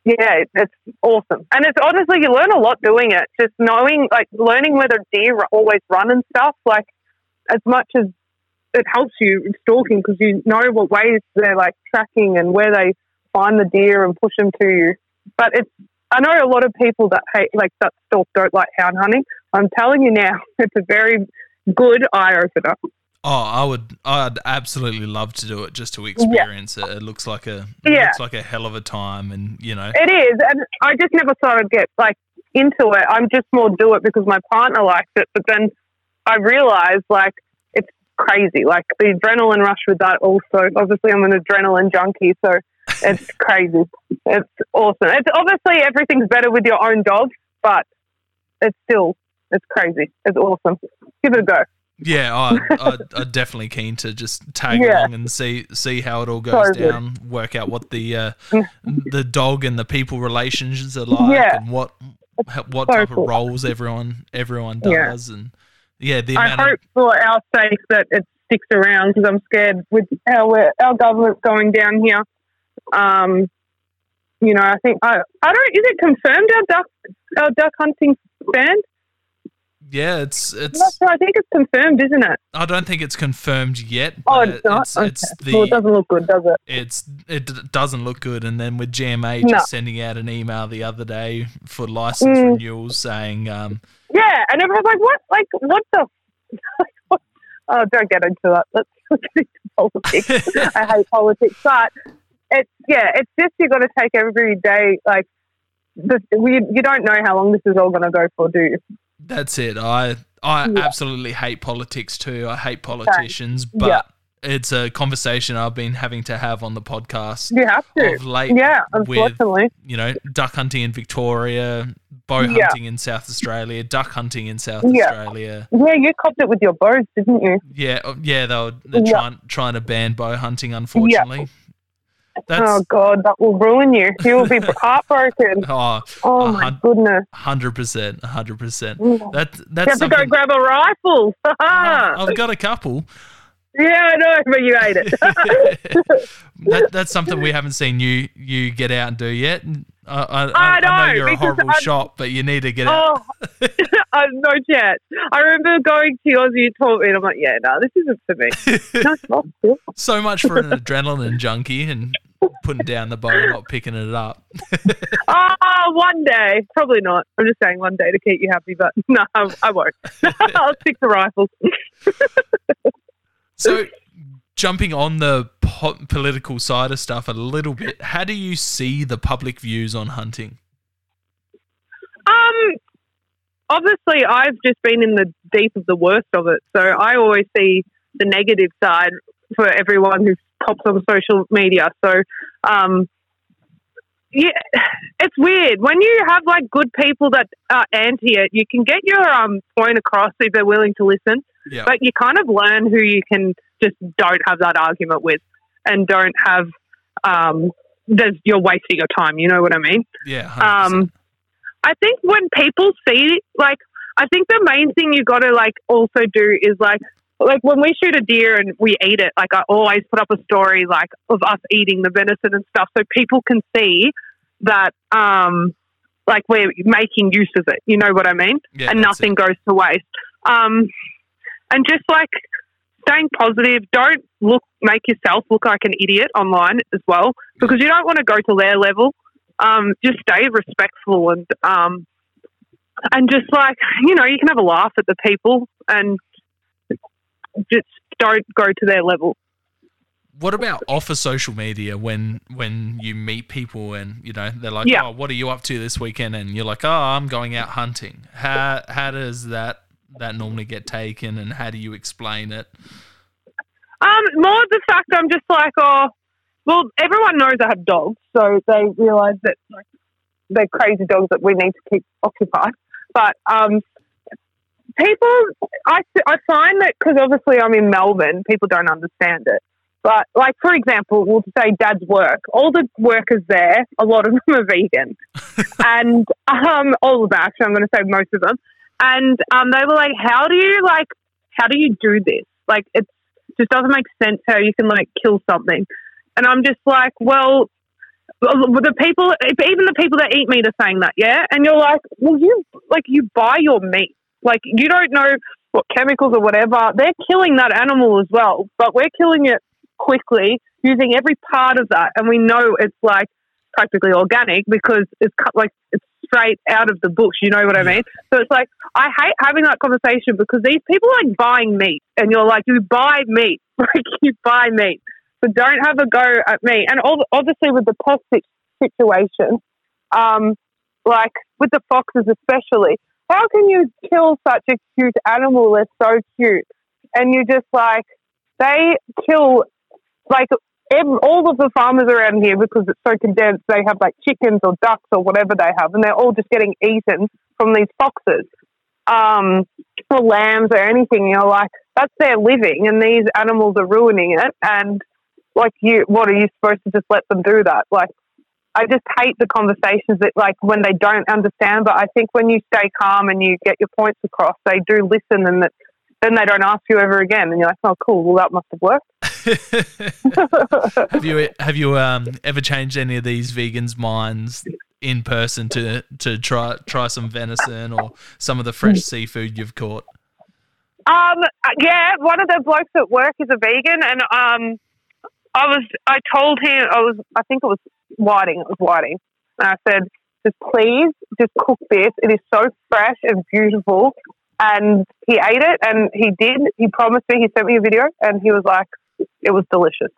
yeah, it's awesome. And it's honestly, you learn a lot doing it. Just knowing, like, learning whether deer always run and stuff, like, as much as it helps you in stalking because you know what ways they're like tracking and where they find the deer and push them to you. But it's I know a lot of people that hate like that stalk don't like hound hunting. I'm telling you now, it's a very good eye opener. Oh, I would, I'd absolutely love to do it just to experience yeah. it. It looks like a, yeah. looks like a hell of a time, and you know, it is. And I just never thought I'd get like into it. I'm just more do it because my partner likes it. But then I realized like it's crazy. Like the adrenaline rush with that also. Obviously, I'm an adrenaline junkie, so it's crazy. It's awesome. It's obviously everything's better with your own dog, but it's still it's crazy. It's awesome. Give it a go. Yeah, I, I, I'm definitely keen to just tag yeah. along and see see how it all goes so down. Work out what the uh, the dog and the people relations are like, yeah. and what what so type cool. of roles everyone everyone does, yeah. and yeah, the I hope of- for our sake that it sticks around because I'm scared with how our government's going down here. Um, you know, I think I I don't. Is it confirmed our duck our duck hunting banned? Yeah, it's it's. Sure. I think it's confirmed, isn't it? I don't think it's confirmed yet. Oh, it's not. It's, okay. it's the, well, it doesn't look good, does it? It's it doesn't look good. And then with GMA just sending out an email the other day for license mm. renewals saying, um, yeah, and everyone's like, "What? Like, what the?" oh, don't get into that. Let's get into politics. I hate politics, but it's yeah, it's just you got to take every day. Like, we you don't know how long this is all going to go for, do you? That's it. I I yeah. absolutely hate politics too. I hate politicians, but. Yeah it's a conversation I've been having to have on the podcast. You have to. Of late yeah, unfortunately. With, you know, duck hunting in Victoria, bow yeah. hunting in South Australia, duck hunting in South. Australia. Yeah, you copped it with your bows, didn't you? Yeah, oh, yeah, they were trying trying to ban bow hunting, unfortunately. That's, oh God, that will ruin you. You will be heartbroken. oh, oh my goodness. Hundred percent, hundred percent. That that's. You have to go grab a rifle. I've got a couple. Yeah, I know, but you ate it. that, that's something we haven't seen you you get out and do yet. I, I, I, know, I know you're a horrible I'm, shot, but you need to get oh, out. uh, no chance. I remember going to Aussie you taught me, and I'm like, yeah, no, this isn't for me. so much for an adrenaline junkie and putting down the bow, not picking it up. oh, one day, probably not. I'm just saying one day to keep you happy, but no, I, I won't. I'll stick to rifles. So, jumping on the po- political side of stuff a little bit, how do you see the public views on hunting? Um, obviously, I've just been in the deep of the worst of it, so I always see the negative side for everyone who pops on social media. So, um, yeah, it's weird when you have like good people that are anti it. You can get your um point across if they're willing to listen. Yeah. But you kind of learn who you can just don't have that argument with and don't have um there's you're wasting your time, you know what I mean? Yeah. 100%. Um I think when people see like I think the main thing you gotta like also do is like like when we shoot a deer and we eat it, like I always put up a story like of us eating the venison and stuff so people can see that um like we're making use of it. You know what I mean? Yeah, and nothing it. goes to waste. Um and just like staying positive. Don't look make yourself look like an idiot online as well because you don't want to go to their level. Um, just stay respectful and um, and just like you know, you can have a laugh at the people and just don't go to their level. What about off of social media when when you meet people and you know they're like, yeah. "Oh, what are you up to this weekend?" and you're like, "Oh, I'm going out hunting." How how does that that normally get taken, and how do you explain it? Um, more the fact I'm just like, oh, well, everyone knows I have dogs, so they realise that like, they're crazy dogs that we need to keep occupied. But um, people, I, I find that because obviously I'm in Melbourne, people don't understand it. But like for example, we'll say dad's work. All the workers there, a lot of them are vegan, and um, all of them actually. I'm going to say most of them. And um, they were like, "How do you like? How do you do this? Like, it just doesn't make sense how you can like kill something." And I'm just like, "Well, the people, even the people that eat meat are saying that, yeah." And you're like, "Well, you like you buy your meat, like you don't know." What chemicals or whatever, they're killing that animal as well, but we're killing it quickly using every part of that. And we know it's like practically organic because it's cut like it's straight out of the bush. You know what I mean? So it's like I hate having that conversation because these people are like buying meat, and you're like, you buy meat, like you buy meat. So don't have a go at me. And obviously with the pest situation, um, like with the foxes especially, how can you kill such a cute animal? They're so cute, and you just like they kill like all of the farmers around here, because it's so condensed, they have like chickens or ducks or whatever they have, and they're all just getting eaten from these foxes, um, or lambs or anything. You're like, that's their living, and these animals are ruining it. And like, you, what are you supposed to just let them do that? Like, I just hate the conversations that like when they don't understand. But I think when you stay calm and you get your points across, they do listen, and that then they don't ask you ever again. And you're like, oh, cool. Well, that must have worked. have you have you um, ever changed any of these vegans' minds in person to to try try some venison or some of the fresh seafood you've caught? Um, yeah, one of the blokes at work is a vegan, and um, I was I told him I was I think it was whiting, it was whiting, and I said, just please, just cook this. It is so fresh and beautiful. And he ate it, and he did. He promised me. He sent me a video, and he was like, it was delicious.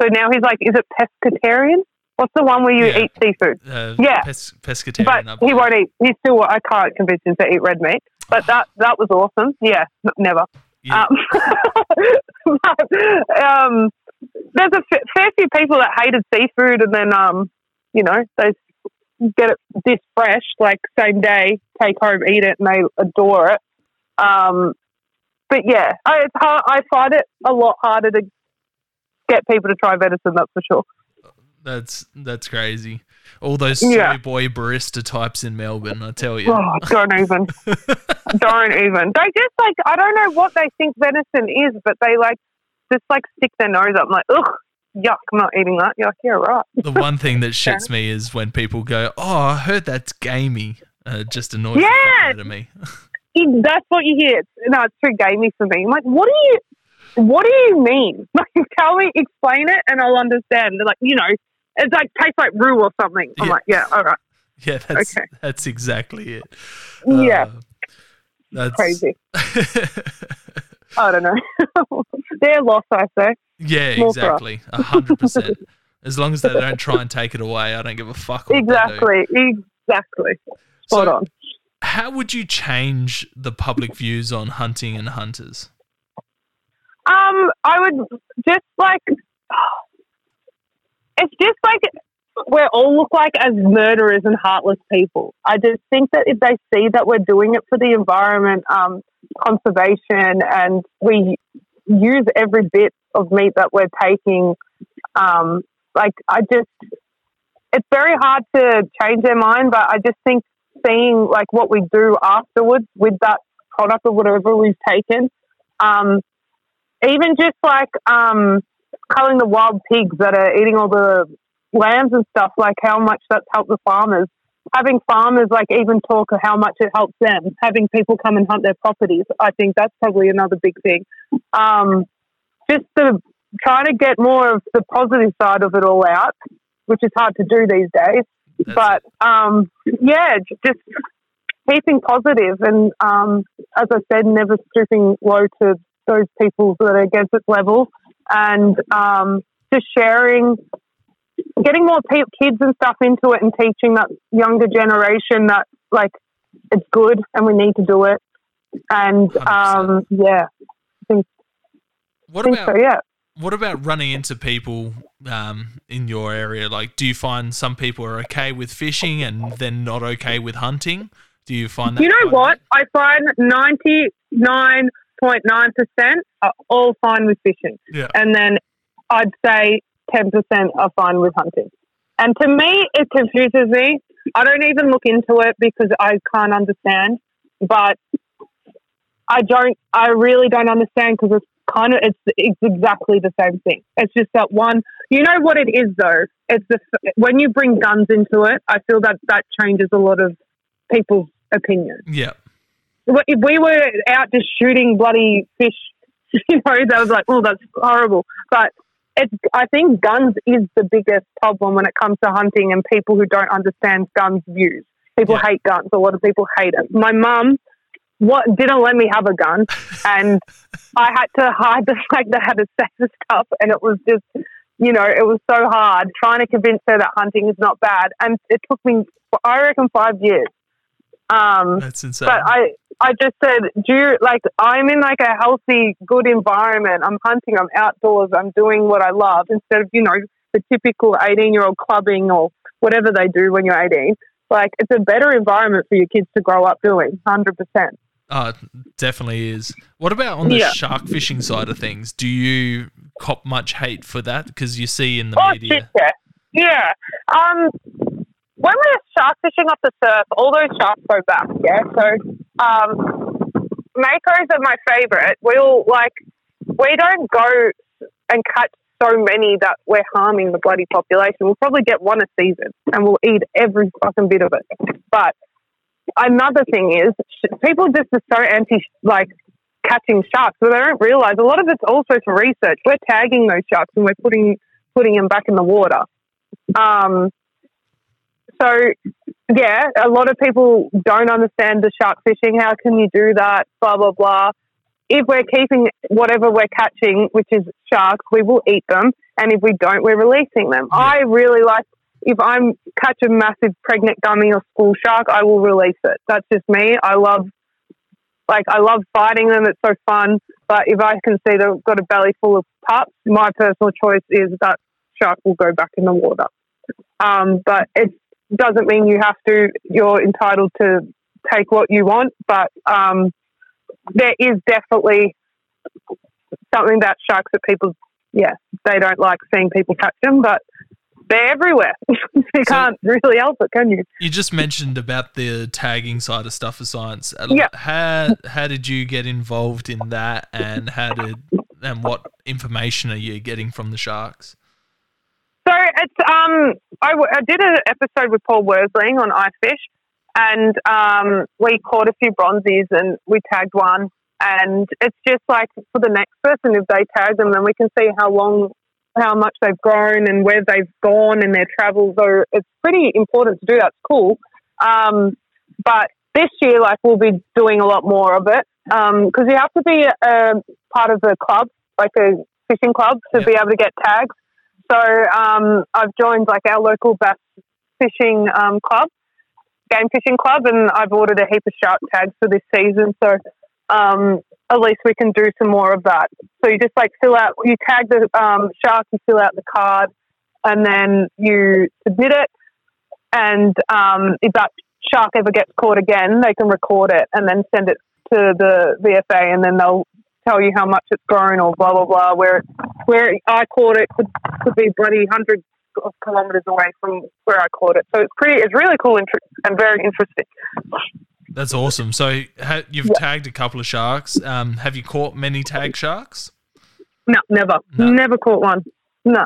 So now he's like, is it pescatarian? What's the one where you yeah. eat seafood? Uh, yeah, pes- pescatarian. But he won't eat. He still. I can't convince him to eat red meat. But that that was awesome. Yeah, never. Yeah. Um, but, um, there's a f- fair few people that hated seafood, and then um, you know, they get it this fresh, like same day, take home, eat it, and they adore it. Um, but yeah, I, it's hard, I find it a lot harder to get people to try venison. That's for sure. That's that's crazy. All those yeah. boy barista types in Melbourne, I tell you. Oh, don't even, don't even. They just like I don't know what they think venison is, but they like just like stick their nose up. I'm like, ugh, yuck, I'm not eating that. You're like, yeah, right. the one thing that shits me is when people go, "Oh, I heard that's gamey." Uh, just annoys yeah. to me. that's what you hear. No, it's too gamey for me. I'm like, what do you, what do you mean? Like, tell me, explain it, and I'll understand. They're like, you know, it's like tastes like roo or something. I'm yeah. like, yeah, all right. Yeah, that's okay. that's exactly it. Yeah, uh, that's crazy. I don't know. Their loss, I say. Yeah, More exactly. A hundred percent. As long as they don't try and take it away, I don't give a fuck. exactly. Exactly. Spot so, on how would you change the public views on hunting and hunters? Um, I would just like it's just like we all look like as murderers and heartless people. I just think that if they see that we're doing it for the environment, um, conservation, and we use every bit of meat that we're taking, um, like I just, it's very hard to change their mind. But I just think seeing like what we do afterwards with that product or whatever we've taken. Um, even just like um, culling the wild pigs that are eating all the lambs and stuff, like how much that's helped the farmers. Having farmers like even talk of how much it helps them. Having people come and hunt their properties, I think that's probably another big thing. Um, just trying to get more of the positive side of it all out, which is hard to do these days. That's but um, yeah, just keeping positive and um, as I said, never stooping low to those people that are against its level, and um, just sharing, getting more pe- kids and stuff into it, and teaching that younger generation that like it's good and we need to do it. And um, yeah, think. What think about so, yeah what about running into people um, in your area? Like, do you find some people are okay with fishing and then not okay with hunting? Do you find that? You know what? I find ninety nine point nine percent are all fine with fishing. Yeah. And then I'd say 10% are fine with hunting. And to me, it confuses me. I don't even look into it because I can't understand. But I don't, I really don't understand because it's kind of, it's, it's exactly the same thing. It's just that one, you know what it is though? It's the, when you bring guns into it, I feel that that changes a lot of people's opinion. Yeah. If we were out just shooting bloody fish, you know, that was like, oh, that's horrible. But it's, I think guns is the biggest problem when it comes to hunting and people who don't understand guns views. People Yeah. hate guns. A lot of people hate it. My mum what didn't let me have a gun and I had to hide the fact that I had a the stuff and it was just you know, it was so hard trying to convince her that hunting is not bad. And it took me I reckon five years. Um That's insane. but I, I just said, do you, like, I'm in like a healthy, good environment. I'm hunting, I'm outdoors, I'm doing what I love instead of, you know, the typical 18 year old clubbing or whatever they do when you're 18. Like, it's a better environment for your kids to grow up doing, 100%. Oh, it definitely is. What about on the Yeah. shark fishing side of things? Do you cop much hate for that? Because you see in the Oh, media. shit, yeah. Yeah. Um, when we're shark fishing off the surf, all those sharks go back, yeah? So, um, makos are my favorite. We'll, like, we don't go and catch so many that we're harming the bloody population. We'll probably get one a season and we'll eat every fucking bit of it. But another thing is, people just are so anti, like, catching sharks, but they don't realize a lot of it's also for research. We're tagging those sharks and we're putting putting them back in the water. Um, so, yeah, a lot of people don't understand the shark fishing. How can you do that? Blah, blah, blah. If we're keeping whatever we're catching, which is sharks, we will eat them. And if we don't, we're releasing them. I really like, if I'm catch a massive pregnant gummy or school shark, I will release it. That's just me. I love, like, I love fighting them. It's so fun. But if I can see they've got a belly full of pups, my personal choice is that shark will go back in the water. Um, but it doesn't mean you have to. You're entitled to take what you want, but um, there is definitely something about sharks that people, yeah, they don't like seeing people catch them, but they're everywhere. you can't really help it, can you? You just mentioned about the tagging side of stuff for science. Yeah. How how did you get involved in that, and how did and what information are you getting from the sharks? So it's um, I, w- I did an episode with Paul Worsteling on ice fish, and um, we caught a few bronzies and we tagged one. And it's just like for the next person, if they tag them, then we can see how long, how much they've grown and where they've gone in their travels. So it's pretty important to do that. It's cool. Um, but this year, like we'll be doing a lot more of it because you have to be a, part of a club, like a fishing club, to Yeah. be able to get tags. So um, I've joined like our local bass fishing um, club, game fishing club, and I've ordered a heap of shark tags for this season. So um, at least we can do some more of that. So you just like fill out, you tag the um, shark, you fill out the card, and then you submit it. And um, if that shark ever gets caught again, they can record it and then send it to the VFA, and then they'll tell you how much it's grown or blah blah blah. Where where I caught it could could be bloody hundreds of kilometers away from where I caught it. So it's pretty, it's really cool and very interesting. That's awesome. So ha- you've Yeah. tagged a couple of sharks. Um, have you caught many tag sharks? No, never, No. never caught one. No.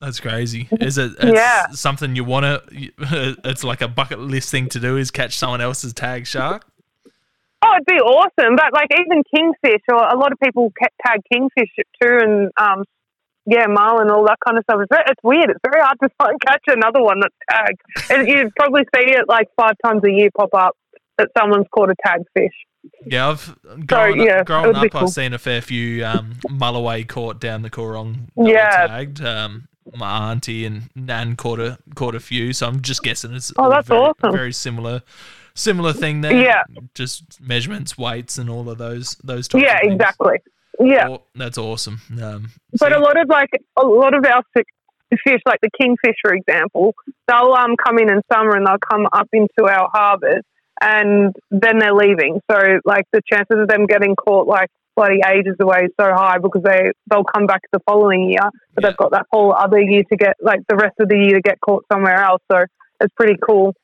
That's crazy. Is it Yeah. something you want to? It's like a bucket list thing to do is catch someone else's tag shark. Oh, it'd be awesome. But like even kingfish, or a lot of people tag kingfish too, and um, yeah, marlin, all that kind of stuff. It's, very, it's weird. It's very hard to find catch another one that's tagged. And you'd probably see it like five times a year pop up that someone's caught a tagged fish. Yeah, I've growing, yeah, up, growing it would be up, cool. I've seen a fair few um, mulloway caught down the Coorong. Yeah. tagged. Um, my auntie and nan caught a caught a few, so I'm just guessing it's Oh, that's very, awesome. Very similar, similar thing there. Yeah. just measurements, weights, and all of those those types. Yeah, of things. exactly. Yeah. Aw- that's awesome. Um, But so- a lot of like a lot of our fish, like the kingfish, for example, they'll um come in in summer and they'll come up into our harbours, and then they're leaving. So like the chances of them getting caught like bloody ages away is so high because they they'll come back the following year, but Yeah. they've got that whole other year to get like the rest of the year to get caught somewhere else. So it's pretty cool.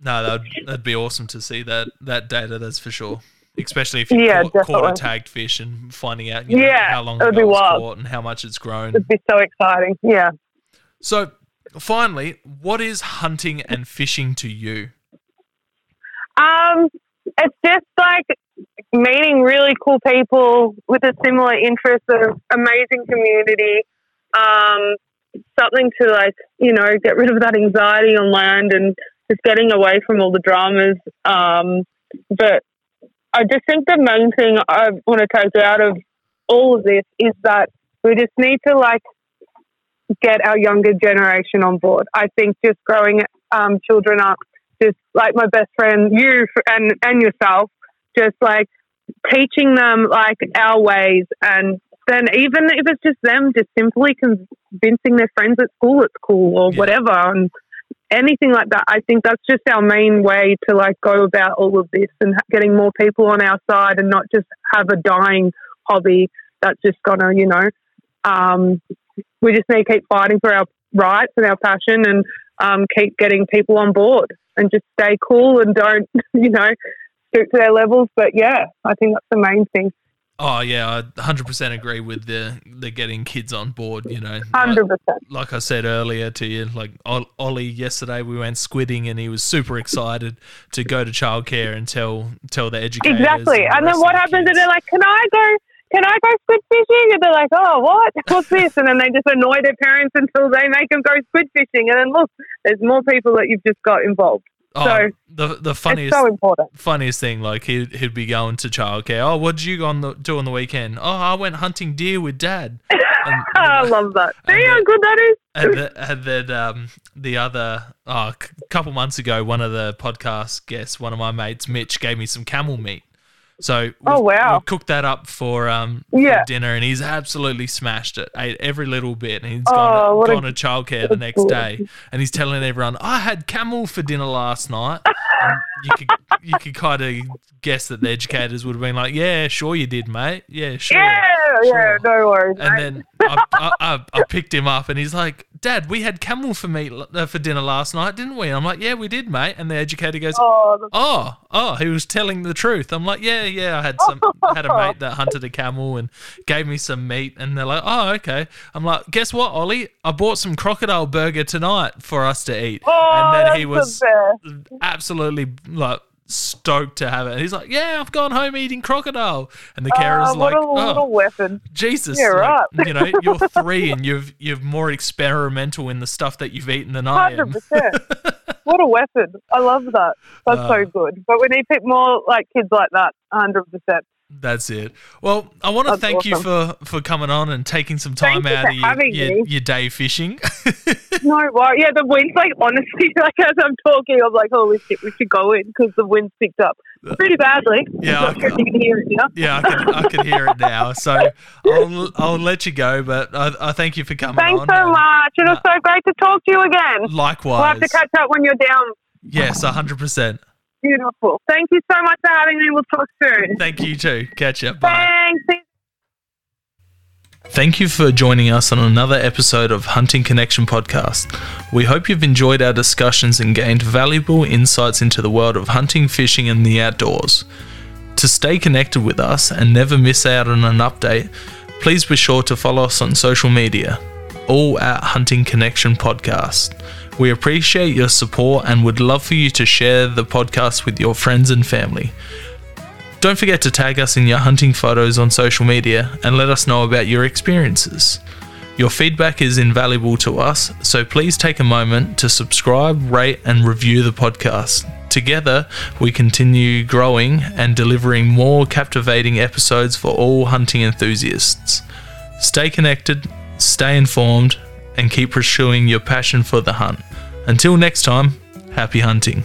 No, that'd, that'd be awesome to see that that data. That's for sure. Especially if you Yeah, caught, caught a tagged fish and finding out you know, Yeah, how long it was wild. caught and how much it's grown. It'd be so exciting. Yeah. So, finally, what is hunting and fishing to you? Um, it's just like meeting really cool people with a similar interest of amazing community. Um, something to like, you know, get rid of that anxiety on land and just getting away from all the dramas. Um, but I just think the main thing I want to take out of all of this is that we just need to like get our younger generation on board. I think just growing um, children up just like my best friend, you and and yourself, just like teaching them like our ways, and then even if it's just them, just simply convincing their friends at school it's cool or Yeah. whatever, and anything like that. I think that's just our main way to like go about all of this and getting more people on our side, and not just have a dying hobby that's just gonna, you know, um, we just need to keep fighting for our rights and our passion and um, keep getting people on board and just stay cool and don't, you know, stoop to their levels. But yeah, I think that's the main thing. Oh yeah, I 100% agree with the the getting kids on board. You know, like, 100%. like I said earlier to you, like Ollie yesterday, we went squidding and he was super excited to go to childcare and tell tell the educators. Exactly. the And then what the happens kids. is they're like, can I go? Can I go squid fishing? And they're like, oh, what? What's this? And then they just annoy their parents until they make them go squid fishing. And then look, there's more people that you've just got involved. oh, so, the the funniest so important. funniest thing, like he'd, he'd be going to childcare. Oh, what did you go on the, do on the weekend? Oh, I went hunting deer with dad. And, I love that. See how good that is? and, the, and then um, the other, oh, a couple months ago, one of the podcast guests, one of my mates, Mitch, gave me some camel meat. So we, Oh, wow. cooked that up for um for Yeah. dinner, and he's absolutely smashed it. Ate every little bit, and he's Oh, gone, what a to childcare the next boy. day, and he's telling everyone, "I had camel for dinner last night." and you could you could kind of guess that the educators would have been like, "Yeah, sure you did, mate. Yeah, sure." Yeah, yeah, no worries. And mate. then I, I, I, I picked him up, and he's like, "Dad, we had camel for meat uh, for dinner last night, didn't we?" And I'm like, "Yeah, we did, mate." And the educator goes, oh, "Oh, oh, he was telling the truth." I'm like, "Yeah, yeah, I had some had a mate that hunted a camel and gave me some meat." And they're like, "Oh, okay." I'm like, "Guess what, Ollie? I bought some crocodile burger tonight for us to eat." oh, and then he was the absolutely like stoked to have it. And he's like, "Yeah, I've gone home eating crocodile." And the carer's Oh, like, what a little "Oh, weapon. Jesus, Yeah, like, right. you know, you're three and you've you're more experimental in the stuff that you've eaten than I am. What a weapon! I love that. That's Uh, so good. But we need more like kids like that. Hundred percent. That's it. Well, I want to That's thank you for for coming on and taking some time Thank you out for of your, having your, me. your day fishing. No worry. Yeah, the wind's like honestly, like as I'm talking, I'm like, holy shit, we should go in because the wind's picked up pretty badly. Yeah, I'm sure if you can hear it now. yeah, I can I can hear it now. So I'll I'll let you go, but I, I thank you for coming Thanks on. so and much. It was uh, so great to talk to you again. Likewise. We'll have to catch up when you're down. yes, hundred percent. Beautiful. Thank you so much for having me. We'll talk soon. Thank you too. Catch you. Bye. Thanks. Thank you for joining us on another episode of Hunting Connection Podcast. We hope you've enjoyed our discussions and gained valuable insights into the world of hunting, fishing, and the outdoors. To stay connected with us and never miss out on an update, please be sure to follow us on social media, all at Hunting Connection Podcast. We appreciate your support and would love for you to share the podcast with your friends and family. Don't forget to tag us in your hunting photos on social media and let us know about your experiences. Your feedback is invaluable to us, so please take a moment to subscribe, rate, and review the podcast. Together, we continue growing and delivering more captivating episodes for all hunting enthusiasts. Stay connected, stay informed, and keep pursuing your passion for the hunt. Until next time, happy hunting.